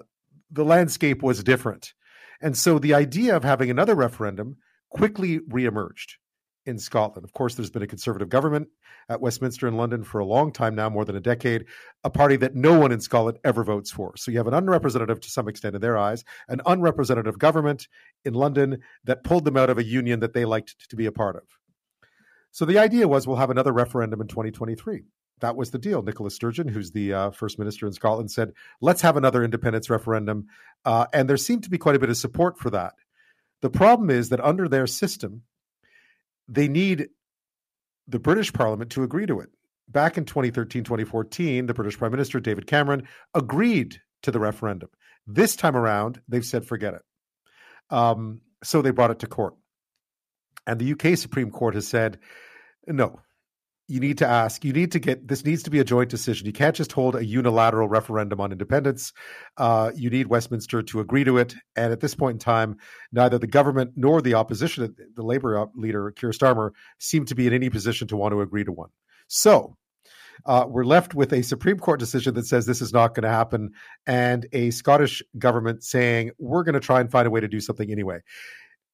the landscape was different. And so the idea of having another referendum quickly reemerged in Scotland. Of course, there's been a conservative government at Westminster in London for a long time now, more than a decade, a party that no one in Scotland ever votes for. So you have an unrepresentative, to some extent in their eyes, an unrepresentative government in London that pulled them out of a union that they liked to be a part of. So the idea was we'll have another referendum in 2023. That was the deal. Nicola Sturgeon, who's the uh, first minister in Scotland, said, let's have another independence referendum. Uh, and there seemed to be quite a bit of support for that. The problem is that under their system, they need the British Parliament to agree to it. Back in 2013, 2014, the British Prime Minister, David Cameron, agreed to the referendum. This time around, they've said forget it. Um, so they brought it to court. And the UK Supreme Court has said, no, you need to ask, you need to get, this needs to be a joint decision. You can't just hold a unilateral referendum on independence. Uh, you need Westminster to agree to it. And at this point in time, neither the government nor the opposition, the Labour leader, Keir Starmer, seem to be in any position to want to agree to one. So uh, we're left with a Supreme Court decision that says this is not going to happen, and a Scottish government saying we're going to try and find a way to do something anyway.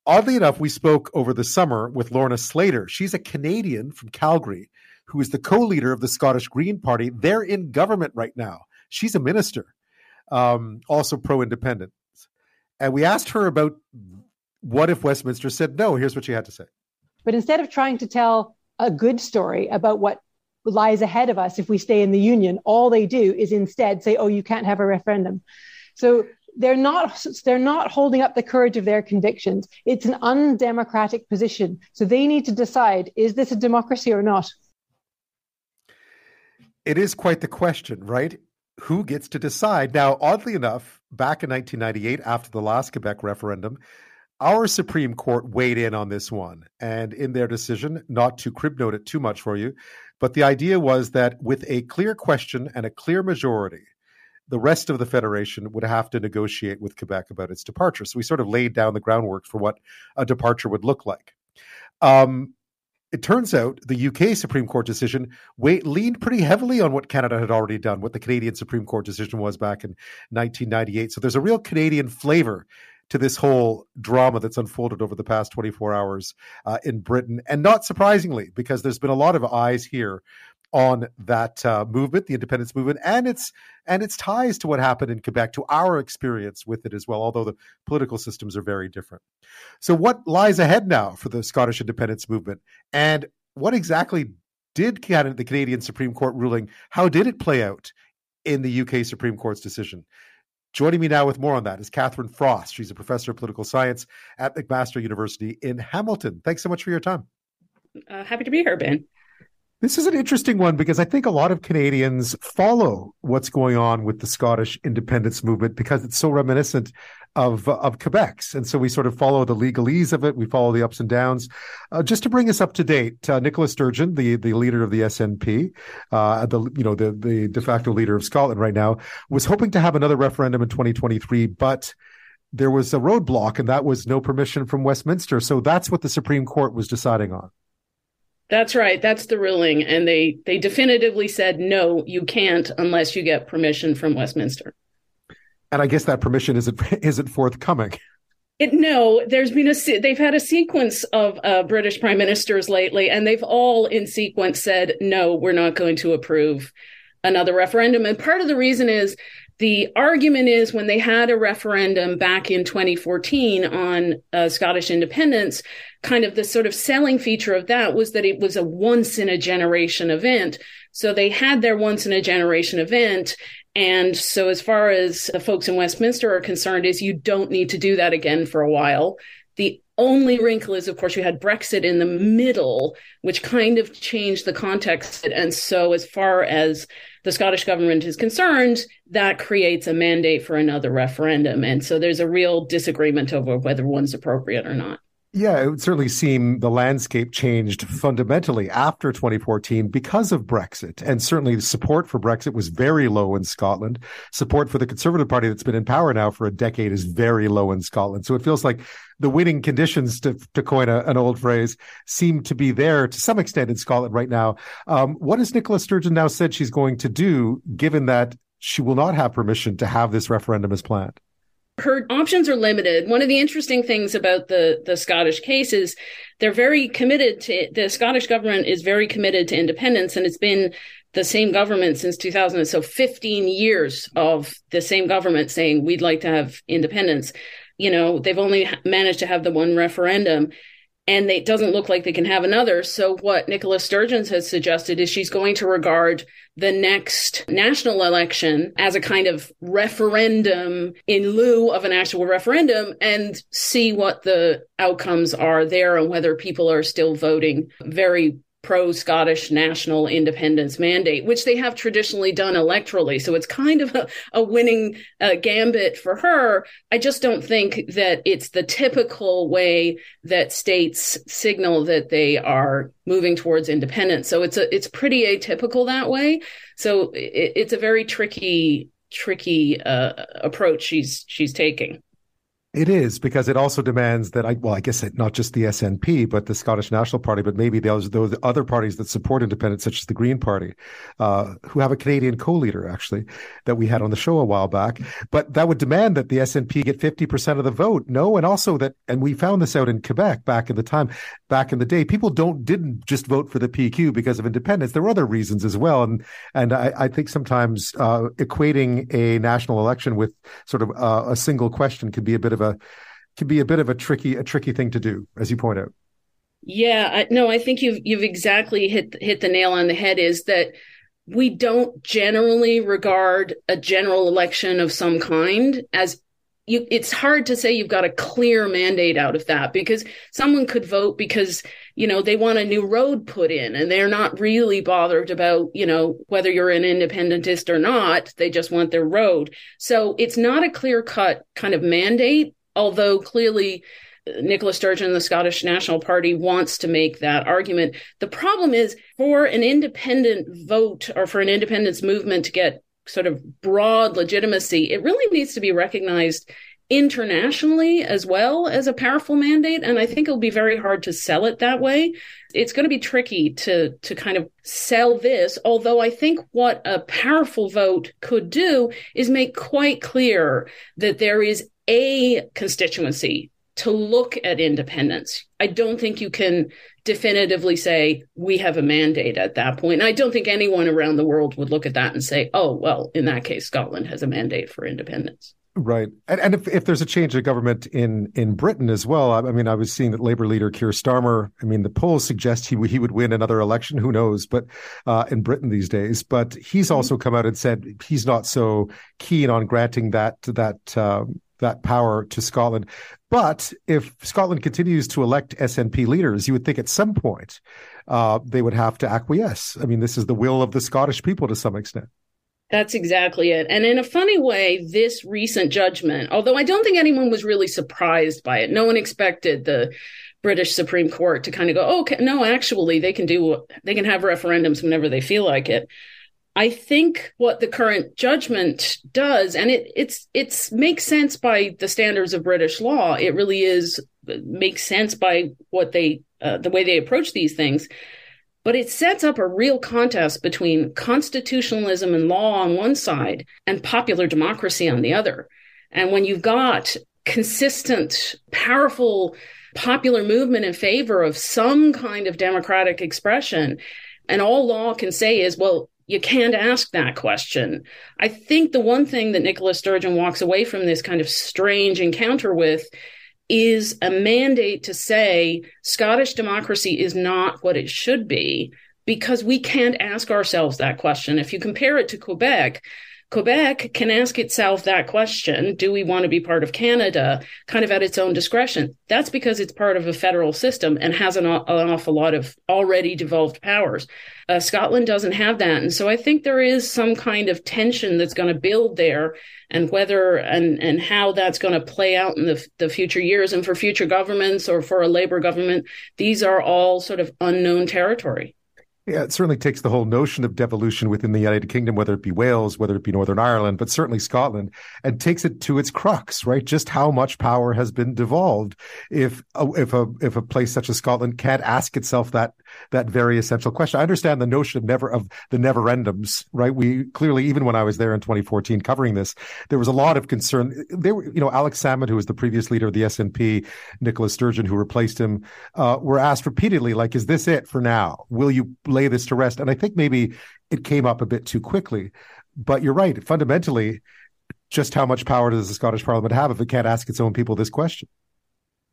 Oddly enough, we spoke over the summer with Lorna Slater. She's a Canadian from Calgary who is the co-leader of the Scottish Green Party. They're in government right now. She's a minister, um, also pro-independence. And we asked her about what if Westminster said no. Here's what she had to say. But instead of trying to tell a good story about what lies ahead of us if we stay in the union, all they do is instead say, "Oh, you can't have a referendum." So they're not they're not holding up the courage of their convictions it's an undemocratic position so they need to decide is this a democracy or not it is quite the question right who gets to decide now oddly enough back in 1998 after the last quebec referendum our supreme court weighed in on this one and in their decision not to crib note it too much for you but the idea was that with a clear question and a clear majority the rest of the federation would have to negotiate with Quebec about its departure. So we sort of laid down the groundwork for what a departure would look like. Um, it turns out the UK Supreme Court decision weight, leaned pretty heavily on what Canada had already done, what the Canadian Supreme Court decision was back in 1998. So there's a real Canadian flavor to this whole drama that's unfolded over the past 24 hours uh, in Britain. And not surprisingly, because there's been a lot of eyes here on that uh, movement, the independence movement, and its and its ties to what happened in Quebec, to our experience with it as well. Although the political systems are very different. So, what lies ahead now for the Scottish independence movement, and what exactly did the Canadian Supreme Court ruling? How did it play out in the UK Supreme Court's decision? Joining me now with more on that is Catherine Frost. She's a professor of political science at McMaster University in Hamilton. Thanks so much for your time. Uh, happy to be here, Ben. This is an interesting one because I think a lot of Canadians follow what's going on with the Scottish independence movement because it's so reminiscent of of Quebec's, and so we sort of follow the legalese of it. We follow the ups and downs. Uh, just to bring us up to date, uh, Nicola Sturgeon, the the leader of the SNP, uh, the you know the the de facto leader of Scotland right now, was hoping to have another referendum in 2023, but there was a roadblock, and that was no permission from Westminster. So that's what the Supreme Court was deciding on. That's right. That's the ruling. And they, they definitively said, no, you can't unless you get permission from Westminster. And I guess that permission isn't, isn't forthcoming. It, no, there's been a they've had a sequence of uh, British prime ministers lately, and they've all in sequence said, "No, we're not going to approve another referendum." And part of the reason is the argument is when they had a referendum back in 2014 on uh, Scottish independence, kind of the sort of selling feature of that was that it was a once in a generation event. So they had their once in a generation event. And so as far as the folks in Westminster are concerned is you don't need to do that again for a while. The only wrinkle is, of course, you had Brexit in the middle, which kind of changed the context. And so as far as the Scottish government is concerned, that creates a mandate for another referendum. And so there's a real disagreement over whether one's appropriate or not. Yeah, it would certainly seem the landscape changed fundamentally after 2014 because of Brexit. And certainly the support for Brexit was very low in Scotland. Support for the Conservative Party that's been in power now for a decade is very low in Scotland. So it feels like the winning conditions, to, to coin a, an old phrase, seem to be there to some extent in Scotland right now. Um, what has Nicola Sturgeon now said she's going to do, given that she will not have permission to have this referendum as planned? Her options are limited. One of the interesting things about the the Scottish case is they're very committed to the Scottish government is very committed to independence, and it's been the same government since 2000. So 15 years of the same government saying we'd like to have independence. You know, they've only managed to have the one referendum and it doesn't look like they can have another. So what Nicola Sturgeon has suggested is she's going to regard the next national election as a kind of referendum in lieu of an actual referendum and see what the outcomes are there and whether people are still voting very pro Scottish national independence mandate, which they have traditionally done electorally. So it's kind of a, a winning uh, gambit for her. I just don't think that it's the typical way that states signal that they are moving towards independence. So it's a, it's pretty atypical that way. So it, it's a very tricky, tricky uh, approach she's she's taking. It is because it also demands that I well, I guess it, not just the SNP, but the Scottish National Party, but maybe those those other parties that support independence, such as the Green Party, uh, who have a Canadian co-leader actually that we had on the show a while back. But that would demand that the SNP get fifty percent of the vote. No, and also that, and we found this out in Quebec back in the time, back in the day, people don't didn't just vote for the PQ because of independence. There were other reasons as well, and and I, I think sometimes uh, equating a national election with sort of uh, a single question can be a bit of a can be a bit of a tricky a tricky thing to do, as you point out. Yeah, I, no, I think you've you've exactly hit hit the nail on the head. Is that we don't generally regard a general election of some kind as you, it's hard to say you've got a clear mandate out of that because someone could vote because you know they want a new road put in and they're not really bothered about you know whether you're an independentist or not they just want their road so it's not a clear cut kind of mandate although clearly uh, Nicola Sturgeon, the Scottish National Party, wants to make that argument. The problem is for an independent vote or for an independence movement to get sort of broad legitimacy, it really needs to be recognized internationally as well as a powerful mandate. And I think it'll be very hard to sell it that way. It's going to be tricky to, to kind of sell this. Although I think what a powerful vote could do is make quite clear that there is a constituency to look at independence. I don't think you can definitively say we have a mandate at that point. And I don't think anyone around the world would look at that and say, oh, well, in that case, Scotland has a mandate for independence. Right, and and if, if there's a change of government in in Britain as well, I, I mean, I was seeing that Labour leader Keir Starmer. I mean, the polls suggest he he would win another election. Who knows? But uh, in Britain these days, but he's mm-hmm. also come out and said he's not so keen on granting that that uh, that power to Scotland. But if Scotland continues to elect SNP leaders, you would think at some point uh, they would have to acquiesce. I mean, this is the will of the Scottish people to some extent. That's exactly it. And in a funny way, this recent judgment, although I don't think anyone was really surprised by it, no one expected the British Supreme Court to kind of go, oh, okay, no, actually, they can do, they can have referendums whenever they feel like it. I think what the current judgment does, and it it's it's makes sense by the standards of British law. It really is makes sense by what they uh, the way they approach these things but it sets up a real contest between constitutionalism and law on one side and popular democracy on the other. And when you've got consistent, powerful popular movement in favor of some kind of democratic expression, and all law can say is, well, you can't ask that question. I think the one thing that Nicola Sturgeon walks away from this kind of strange encounter with is a mandate to say Scottish democracy is not what it should be because we can't ask ourselves that question. If you compare it to Quebec, Quebec can ask itself that question Do we want to be part of Canada? kind of at its own discretion. That's because it's part of a federal system and has an, an awful lot of already devolved powers. Uh, Scotland doesn't have that. And so I think there is some kind of tension that's going to build there and whether and, and how that's going to play out in the, the future years and for future governments or for a Labour government. These are all sort of unknown territory. Yeah, it certainly takes the whole notion of devolution within the United Kingdom, whether it be Wales, whether it be Northern Ireland, but certainly Scotland, and takes it to its crux, right? Just how much power has been devolved if a, if a if a place such as Scotland can't ask itself that that very essential question. I understand the notion of never of the neverendums, right? We clearly, even when I was there in 2014 covering this, there was a lot of concern. There were, you know, Alex Salmond, who was the previous leader of the SNP, Nicola Sturgeon, who replaced him, uh, were asked repeatedly, like, "Is this it for now? Will you?" Lay this to rest. And I think maybe it came up a bit too quickly. But you're right. Fundamentally, just how much power does the Scottish Parliament have if it can't ask its own people this question?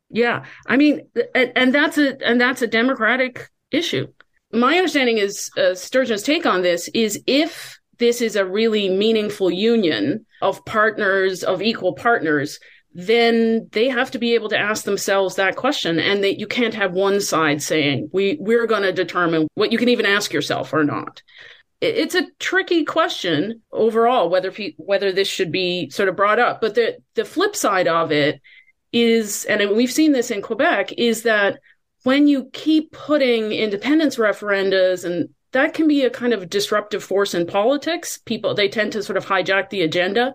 Yeah, I mean, and, that's a and that's a democratic issue. My understanding is uh, Sturgeon's take on this is if this is a really meaningful union of partners of equal partners, then they have to be able to ask themselves that question. And that you can't have one side saying we we're going to determine what you can even ask yourself or not. It's a tricky question overall whether whether this should be sort of brought up. But the the flip side of it is and we've seen this in Quebec is that when you keep putting independence referendas and that can be a kind of disruptive force in politics people they tend to sort of hijack the agenda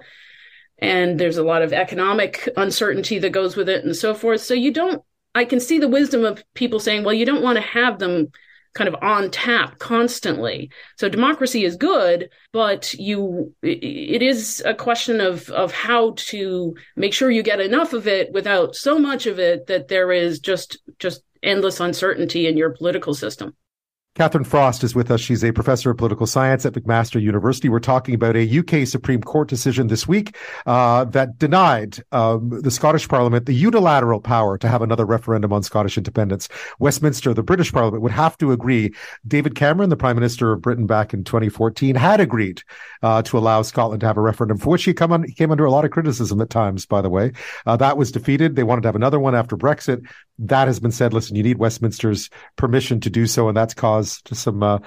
and there's a lot of economic uncertainty that goes with it and so forth. So you don't, I can see the wisdom of people saying, well, you don't want to have them kind of on tap constantly. So democracy is good, but you it is a question of of how to make sure you get enough of it without so much of it that there is just just endless uncertainty in your political system. Catherine Frost is with us. She's a professor of political science at McMaster University. We're talking about a UK Supreme Court decision this week uh, that denied um, the Scottish Parliament the unilateral power to have another referendum on Scottish independence. Westminster, the British Parliament, would have to agree. David Cameron, the Prime Minister of Britain back in 2014, had agreed uh, to allow Scotland to have a referendum, for which he, come on, came under a lot of criticism at times, by the way. Uh, that was defeated. They wanted to have another one after Brexit. That has been said. Listen, you need Westminster's permission to do so, and that's caused some uh,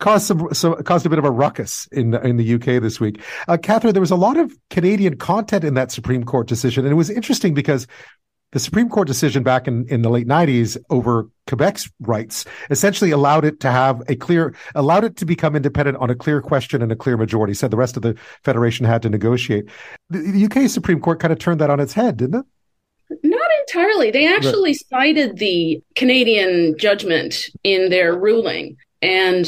caused some, some caused a bit of a ruckus in in the UK this week. Uh, Catherine, there was a lot of Canadian content in that Supreme Court decision, and it was interesting because the Supreme Court decision back in, in the late 90s over Quebec's rights, essentially allowed it to have a clear, allowed it to become independent on a clear question and a clear majority. Said the rest of the federation had to negotiate. The, the UK Supreme Court kind of turned that on its head, didn't it? Not entirely. They actually right. cited the Canadian judgment in their ruling. And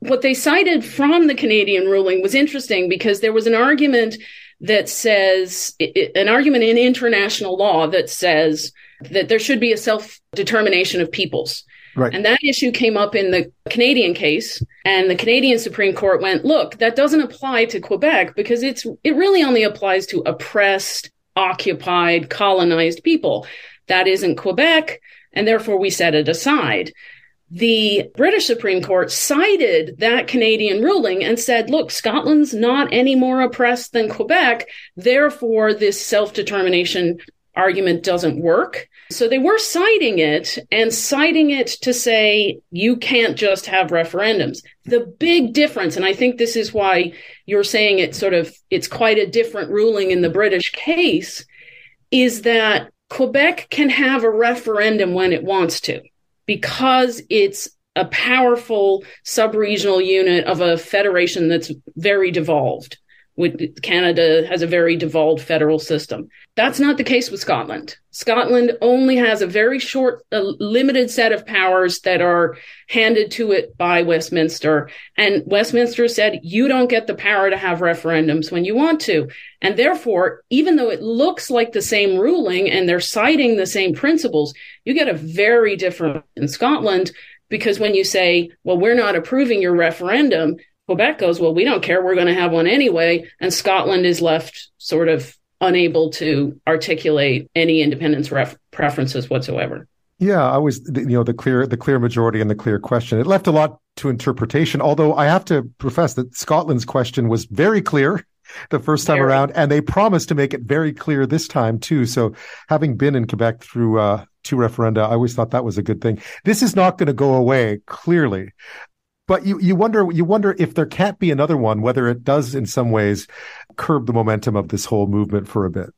what they cited from the Canadian ruling was interesting because there was an argument that says, an argument in international law that says that there should be a self determination of peoples. Right. And that issue came up in the Canadian case, and the Canadian Supreme Court went, "Look, that doesn't apply to Quebec because it's it really only applies to oppressed, occupied, colonized people. That isn't Quebec, and therefore we set it aside." The British Supreme Court cited that Canadian ruling and said, look, Scotland's not any more oppressed than Quebec. Therefore, this self determination argument doesn't work. So they were citing it and citing it to say you can't just have referendums. The big difference, and I think this is why you're saying it sort of, it's quite a different ruling in the British case, is that Quebec can have a referendum when it wants to because it's a powerful sub-regional unit of a federation that's very devolved. Canada has a very devolved federal system. That's not the case with Scotland. Scotland only has a very short, a limited set of powers that are handed to it by Westminster. And Westminster said, you don't get the power to have referendums when you want to. And therefore, even though it looks like the same ruling and they're citing the same principles, you get a very different in Scotland because when you say, well, we're not approving your referendum, Quebec goes, well, we don't care. We're going to have one anyway. And Scotland is left sort of unable to articulate any independence ref- preferences whatsoever. Yeah, I was, you know, the clear, the clear majority and the clear question. It left a lot to interpretation. Although I have to profess that Scotland's question was very clear the first time very. around, and they promised to make it very clear this time too. So, having been in Quebec through uh, two referenda, I always thought that was a good thing. This is not going to go away, clearly, but you, you wonder you wonder if there can't be another one, whether it does in some ways curb the momentum of this whole movement for a bit.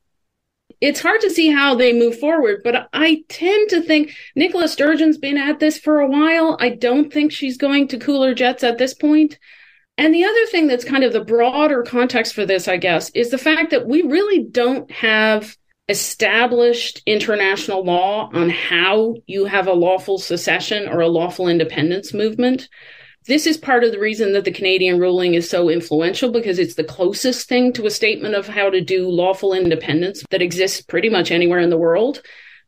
It's hard to see how they move forward, but I tend to think Nicola Sturgeon's been at this for a while. I don't think she's going to cooler jets at this point. And the other thing that's kind of the broader context for this, I guess, is the fact that we really don't have established international law on how you have a lawful secession or a lawful independence movement. This is part of the reason that the Canadian ruling is so influential because it's the closest thing to a statement of how to do lawful independence that exists pretty much anywhere in the world.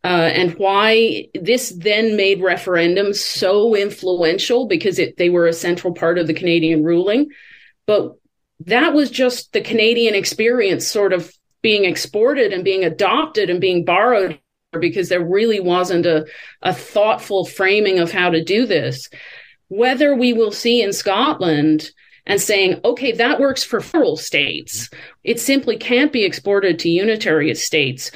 Uh, and why this then made referendums so influential because it, they were a central part of the Canadian ruling. But that was just the Canadian experience sort of being exported and being adopted and being borrowed because there really wasn't a, a thoughtful framing of how to do this whether we will see in Scotland and saying, okay, that works for federal states. It simply can't be exported to unitary states.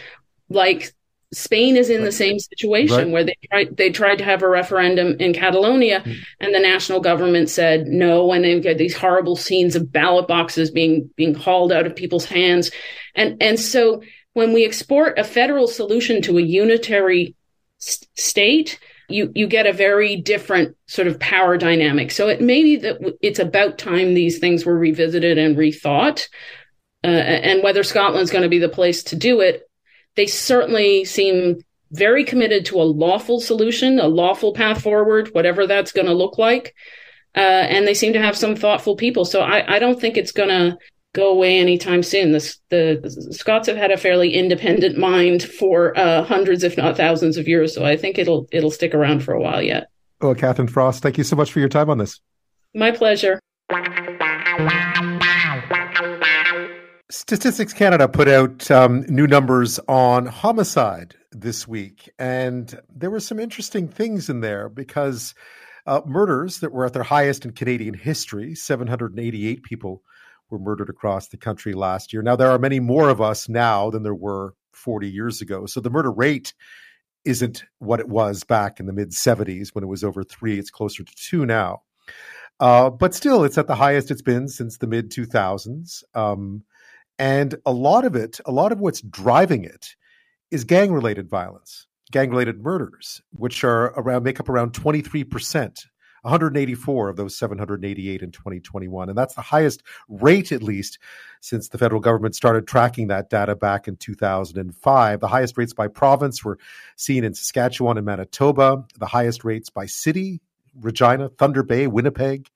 Like Spain is in right. the same situation right. where they tried they tried to have a referendum in Catalonia mm. and the national government said no and they get these horrible scenes of ballot boxes being being hauled out of people's hands. And and so when we export a federal solution to a unitary st- state, you you get a very different sort of power dynamic. So it may be that it's about time these things were revisited and rethought. Uh, and whether Scotland's going to be the place to do it, they certainly seem very committed to a lawful solution, a lawful path forward, whatever that's going to look like. Uh, and they seem to have some thoughtful people. So I, I don't think it's going to go away anytime soon. The, the, Scots have had a fairly independent mind for uh, hundreds, if not thousands, of years. So I think it'll it'll stick around for a while yet. Well, Catherine Frost, thank you so much for your time on this. My pleasure. Statistics Canada put out um, new numbers on homicide this week, and there were some interesting things in there because uh, murders that were at their highest in Canadian history, 788 people were murdered across the country last year. Now, there are many more of us now than there were 40 years ago. So the murder rate isn't what it was back in the mid 70s when it was over three. It's closer to two now. Uh, but still, it's at the highest it's been since the mid 2000s. Um, and a lot of it, a lot of what's driving it is gang related violence. gang-related murders, which are around make up around 23 percent 184 of those 788 in 2021. And that's the highest rate, at least, since the federal government started tracking that data back in 2005. The highest rates by province were seen in Saskatchewan and Manitoba, the highest rates by city, Regina, Thunder Bay, Winnipeg.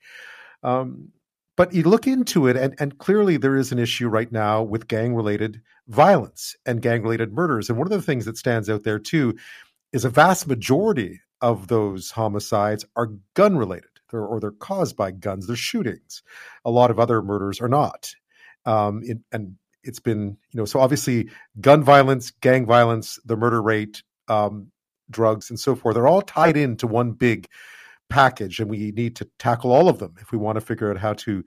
Um, but you look into it, and, and clearly there is an issue right now with gang related violence and gang related murders. And one of the things that stands out there, too, is a vast majority of those homicides are gun related or they're caused by guns. They're shootings. A lot of other murders are not. Um, it, and it's been, you know, so obviously gun violence, gang violence, the murder rate, um, drugs, and so forth, they're all tied into one big package. And we need to tackle all of them if we want to figure out how to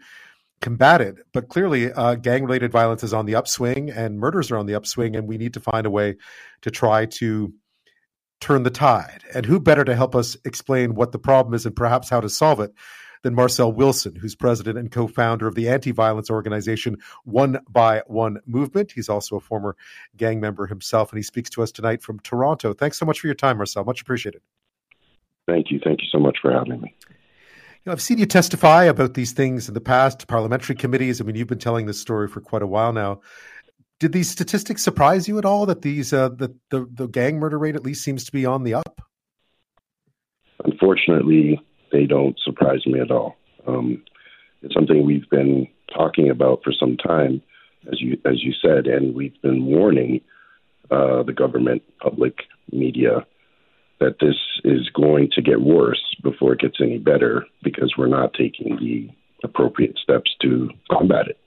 combat it. But clearly, uh, gang related violence is on the upswing and murders are on the upswing. And we need to find a way to try to turn the tide. And who better to help us explain what the problem is and perhaps how to solve it than Marcell Wilson, who's president and co founder of the anti violence organization One by One Movement. He's also a former gang member himself, and he speaks to us tonight from Toronto. Thanks so much for your time, Marcell. Much appreciated. Thank you. Thank you so much for having me. You know, I've seen you testify about these things in the past, parliamentary committees. I mean, you've been telling this story for quite a while now did these statistics surprise you at all that these uh, the, the the gang murder rate at least seems to be on the up? Unfortunately, they don't surprise me at all. Um, it's something we've been talking about for some time, as you as you said, and we've been warning uh, the government, public, media that this is going to get worse before it gets any better because we're not taking the appropriate steps to combat it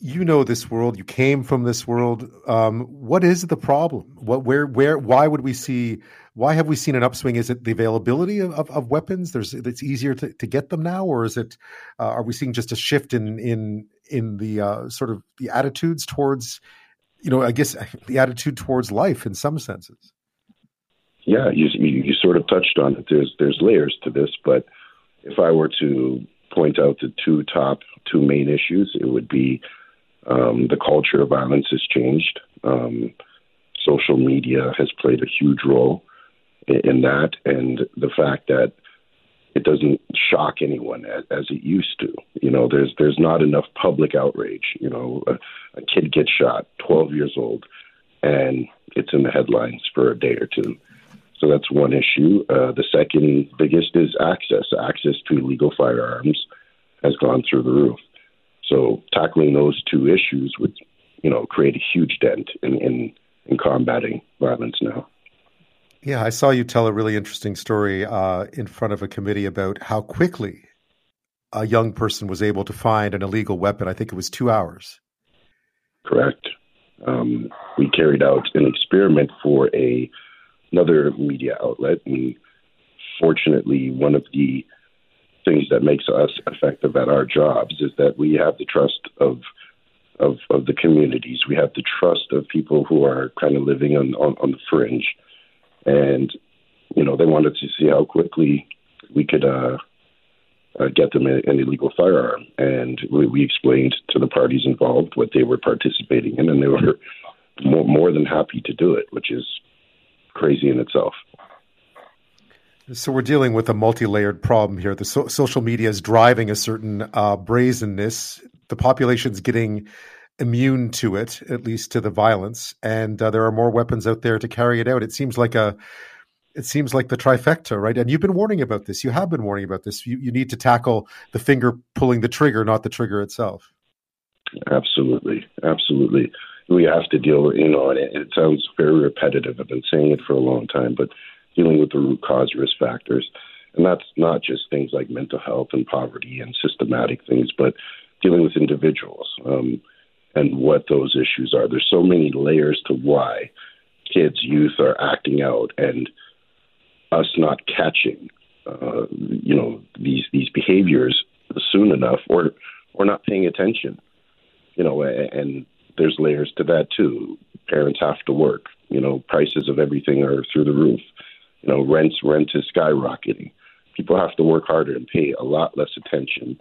you know this world. You came from this world. Um, what is the problem? What, where, where, why would we see? Why have we seen an upswing? Is it the availability of, of, of weapons? There's, it's easier to, to get them now, or is it? Uh, are we seeing just a shift in in in the uh, sort of the attitudes towards, you know, I guess the attitude towards life in some senses. Yeah, you, you, sort of touched on it. There's there's layers to this, but if I were to point out the two top two main issues, it would be um, the culture of violence has changed. Um, social media has played a huge role in, in, that, and the fact that it doesn't shock anyone as, as, it used to. You know, there's there's not enough public outrage. You know, a, a kid gets shot, 12 years old, and it's in the headlines for a day or two. So that's one issue. Uh, the second biggest is access. Access to legal firearms has gone through the roof. So tackling those two issues would, you know, create a huge dent in, in, in combating violence now. Yeah, I saw you tell a really interesting story uh, in front of a committee about how quickly a young person was able to find an illegal weapon. I think it was two hours. Correct. Um, we carried out an experiment for a another media outlet, and fortunately, one of the things that makes us effective at our jobs is that we have the trust of of, of the communities. We have the trust of people who are kind of living on, on, on the fringe, and you know they wanted to see how quickly we could uh, uh, get them an, illegal firearm, and we, we explained to the parties involved what they were participating in, and they were more, more than happy to do it, which is crazy in itself. So we're dealing with a multi-layered problem here. The so- social media is driving a certain uh, brazenness. The population's getting immune to it, at least to the violence, and uh, there are more weapons out there to carry it out. It seems like a, it seems like the trifecta, right? And you've been warning about this. You have been warning about this. You you need to tackle the finger pulling the trigger, not the trigger itself. Absolutely, absolutely. We have to deal. With you know, and it, it sounds very repetitive. I've been saying it for a long time, but dealing with the root cause risk factors. And that's not just things like mental health and poverty and systematic things, but dealing with individuals um, and what those issues are. There's so many layers to why kids, youth are acting out, and us not catching, uh, you know, these these behaviors soon enough, or or not paying attention. You know, and there's layers to that too. Parents have to work. You know, prices of everything are through the roof. You know, rents rent is skyrocketing. People have to work harder and pay a lot less attention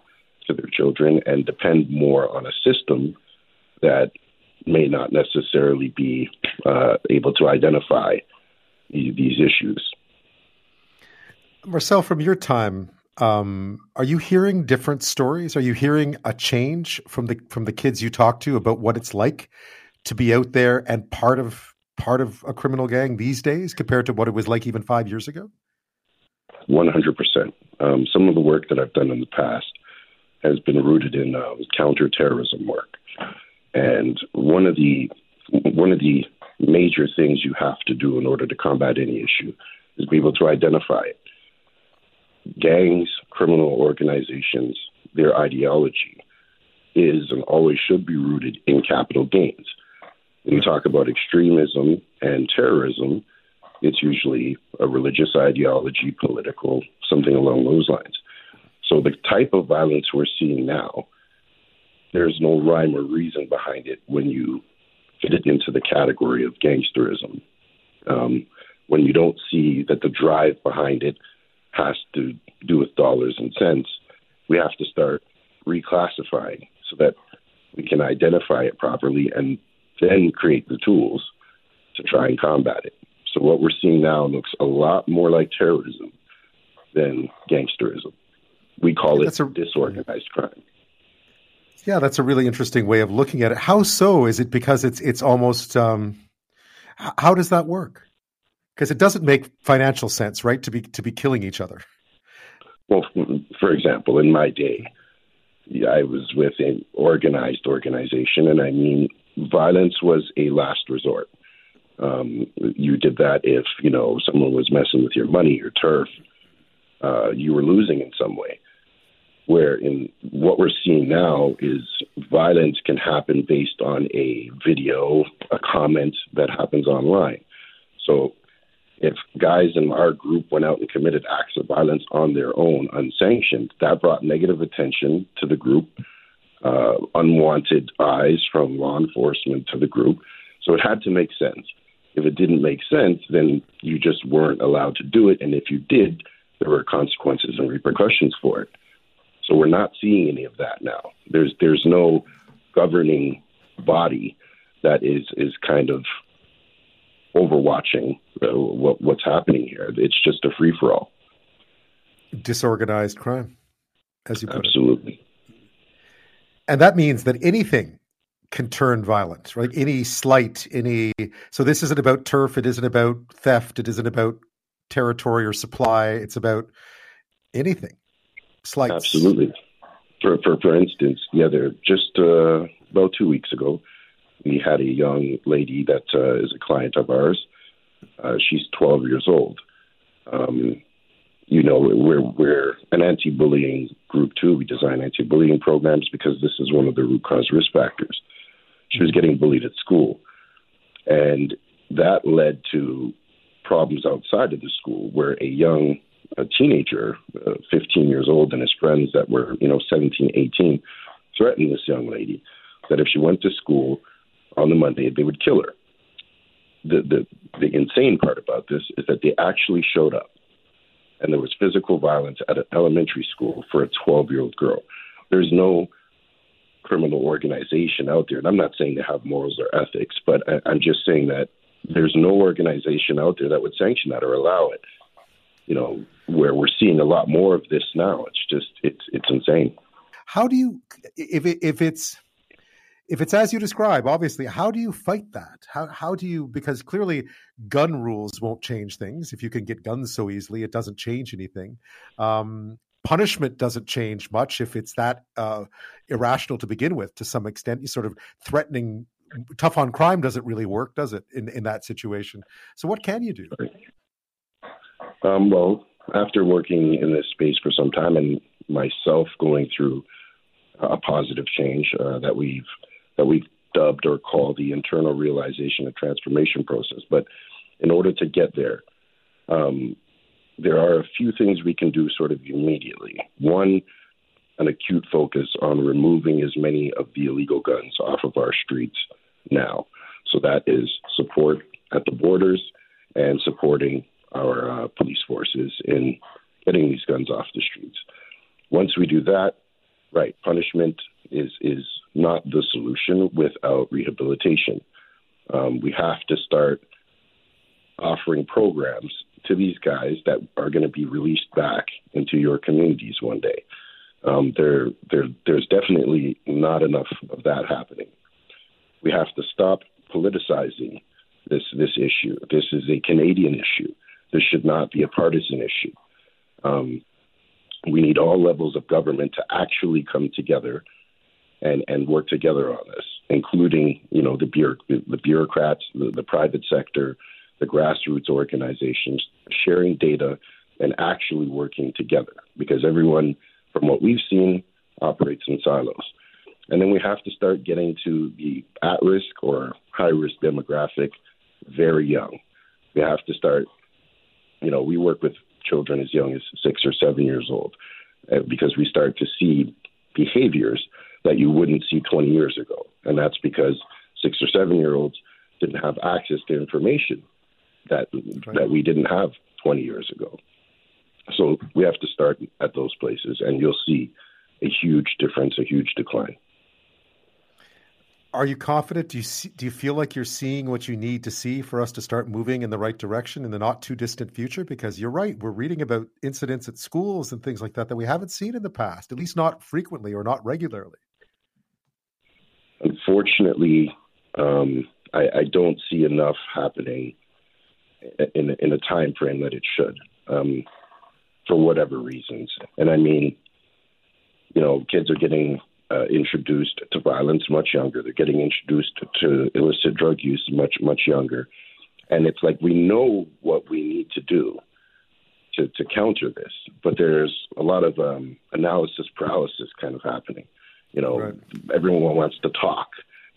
to their children and depend more on a system that may not necessarily be uh, able to identify these issues. Marcell, from your time, um, are you hearing different stories? Are you hearing a change from the from the kids you talk to about what it's like to be out there and part of part of a criminal gang these days compared to what it was like even five years ago? One hundred percent. Um, some of the work that I've done in the past has been rooted in uh, counterterrorism work, and one of the one of the major things you have to do in order to combat any issue is be able to identify it. Gangs, criminal organizations, their ideology is and always should be rooted in capital gains. When you talk about extremism and terrorism, it's usually a religious ideology, political, something along those lines. So the type of violence we're seeing now, there's no rhyme or reason behind it when you fit it into the category of gangsterism. Um, when you don't see that the drive behind it has to do with dollars and cents, we have to start reclassifying so that we can identify it properly and then create the tools to try and combat it. So what we're seeing now looks a lot more like terrorism than gangsterism. We call it a, disorganized crime. Yeah, that's a really interesting way of looking at it. How so? Is it because it's it's almost um, how does that work? Because it doesn't make financial sense, right? To be to be killing each other. Well, for example, in my day, I was with an organized organization, and I mean, violence was a last resort. Um, you did that if you know someone was messing with your money, your turf. Uh, you were losing in some way where in what we're seeing now is violence can happen based on a video, a comment that happens online. So if guys in our group went out and committed acts of violence on their own, unsanctioned, that brought negative attention to the group, uh, unwanted eyes from law enforcement to the group. So it had to make sense. If it didn't make sense, then you just weren't allowed to do it. And if you did, there were consequences and repercussions for it. So we're not seeing any of that now. There's there's no governing body that is is kind of overwatching uh, what, what's happening here. It's just a free for all. Disorganized crime, as you put Absolutely. it. Absolutely. And that means that anything can turn violent, right? Any slight, any. So this isn't about turf. It isn't about theft. It isn't about territory or supply. It's about anything slights. Absolutely. For for for instance, yeah, there just uh, about two weeks ago, we had a young lady that uh, is a client of ours. Uh, she's 12 years old. Um, you know, we're we're an anti-bullying group too. We design anti-bullying programs because this is one of the root cause risk factors. She was getting bullied at school, and that led to problems outside of the school where a young a teenager, uh, 15 years old, and his friends that were, you know, 17, 18, threatened this young lady that if she went to school on the Monday, they would kill her. The, the, the insane part about this is that they actually showed up, and there was physical violence at an elementary school for a 12 year old girl. There's no criminal organization out there, and I'm not saying they have morals or ethics, but I, I'm just saying that there's no organization out there that would sanction that or allow it you know, where we're seeing a lot more of this now. It's just it's it's insane. How do you if it, if it's if it's as you describe, obviously, how do you fight that? How how do you because clearly gun rules won't change things. If you can get guns so easily, it doesn't change anything. Um, punishment doesn't change much if it's that uh, irrational to begin with. To some extent, you sort of threatening tough on crime doesn't really work, does it? In in that situation. So what can you do? Um, well, after working in this space for some time and myself going through a positive change uh, that we've that we've dubbed or called the internal realization and transformation process. But in order to get there, um, there are a few things we can do sort of immediately. One, an acute focus on removing as many of the illegal guns off of our streets now. So that is support at the borders and supporting our uh, police forces in getting these guns off the streets. Once we do that, right, punishment is is not the solution without rehabilitation. Um, we have to start offering programs to these guys that are going to be released back into your communities one day. Um, there, there, there's definitely not enough of that happening. We have to stop politicizing this this issue. This is a Canadian issue. This should not be a partisan issue. Um, we need all levels of government to actually come together and, and work together on this, including you know the, bureau- the bureaucrats, the, the private sector, the grassroots organizations, sharing data and actually working together. Because everyone, from what we've seen, operates in silos. And then we have to start getting to the at risk or high risk demographic very young. We have to start, you know, we work with children as young as six or seven years old uh, because we start to see behaviors that you wouldn't see 20 years ago. And that's because six or seven year olds didn't have access to information that right. that we didn't have 20 years ago. So we have to start at those places, and you'll see a huge difference, a huge decline. Are you confident? Do you see, do you feel like you're seeing what you need to see for us to start moving in the right direction in the not too distant future? Because you're right, we're reading about incidents at schools and things like that that we haven't seen in the past, at least not frequently or not regularly. Unfortunately, um, I, I, don't see enough happening in in a time frame that it should, um, for whatever reasons. And I mean, you know, kids are getting uh, introduced to violence much younger. They're getting introduced to illicit drug use much much younger, and it's like we know what we need to do to to counter this, but there's a lot of um, analysis paralysis kind of happening. You know, right. everyone wants to talk,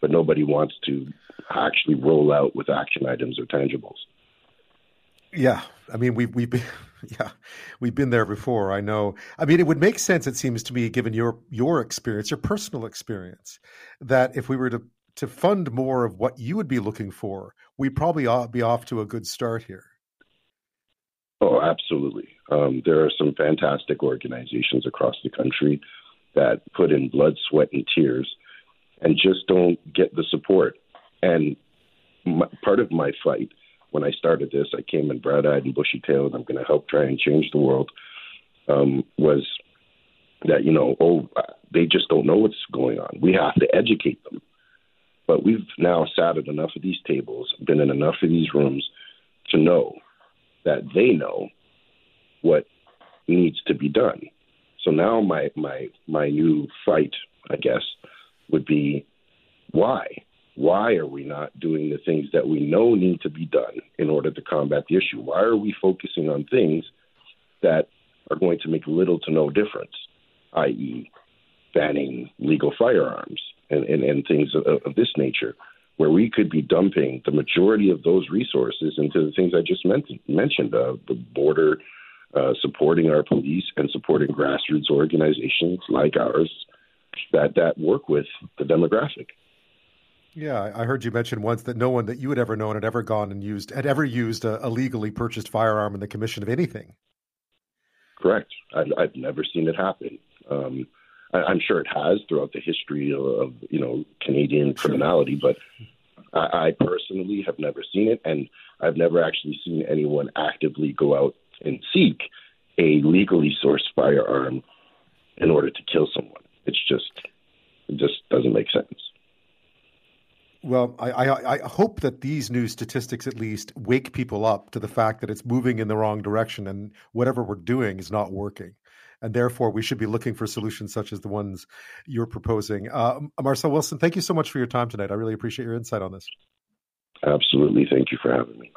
but nobody wants to actually roll out with action items or tangibles. Yeah, I mean we've we've been yeah we've been there before. I know. I mean, it would make sense. It seems to me, given your your experience, your personal experience, that if we were to to fund more of what you would be looking for, we probably ought be off to a good start here. Oh, absolutely. Um, there are some fantastic organizations across the country that put in blood, sweat, and tears, and just don't get the support. And my, part of my fight when I started this, I came in bright eyed and bushy tailed. I'm going to help try and change the world. Um, was that you know, oh, they just don't know what's going on. We have to educate them. But we've now sat at enough of these tables, been in enough of these rooms to know that they know what needs to be done. So now my my my new fight, I guess, would be why why are we not doing the things that we know need to be done in order to combat the issue? Why are we focusing on things that are going to make little to no difference, i.e., banning legal firearms and, and, and things of, of this nature, where we could be dumping the majority of those resources into the things I just mentioned, mentioned uh, the border, uh, supporting our police and supporting grassroots organizations like ours that, that work with the demographic. Yeah, I heard you mention once that no one that you had ever known had ever gone and used had ever used a, a legally purchased firearm in the commission of anything. Correct. I've, I've never seen it happen. Um, I, am sure it has throughout the history of, of you know Canadian criminality, but I, I personally have never seen it, and I've never actually seen anyone actively go out and seek a legally sourced firearm in order to kill someone. It's just it just doesn't make sense. Well, I, I, I, hope that these new statistics at least wake people up to the fact that it's moving in the wrong direction and whatever we're doing is not working. And therefore, we should be looking for solutions such as the ones you're proposing. Uh, Marcell Wilson, thank you so much for your time tonight. I really appreciate your insight on this. Absolutely. Thank you for having me.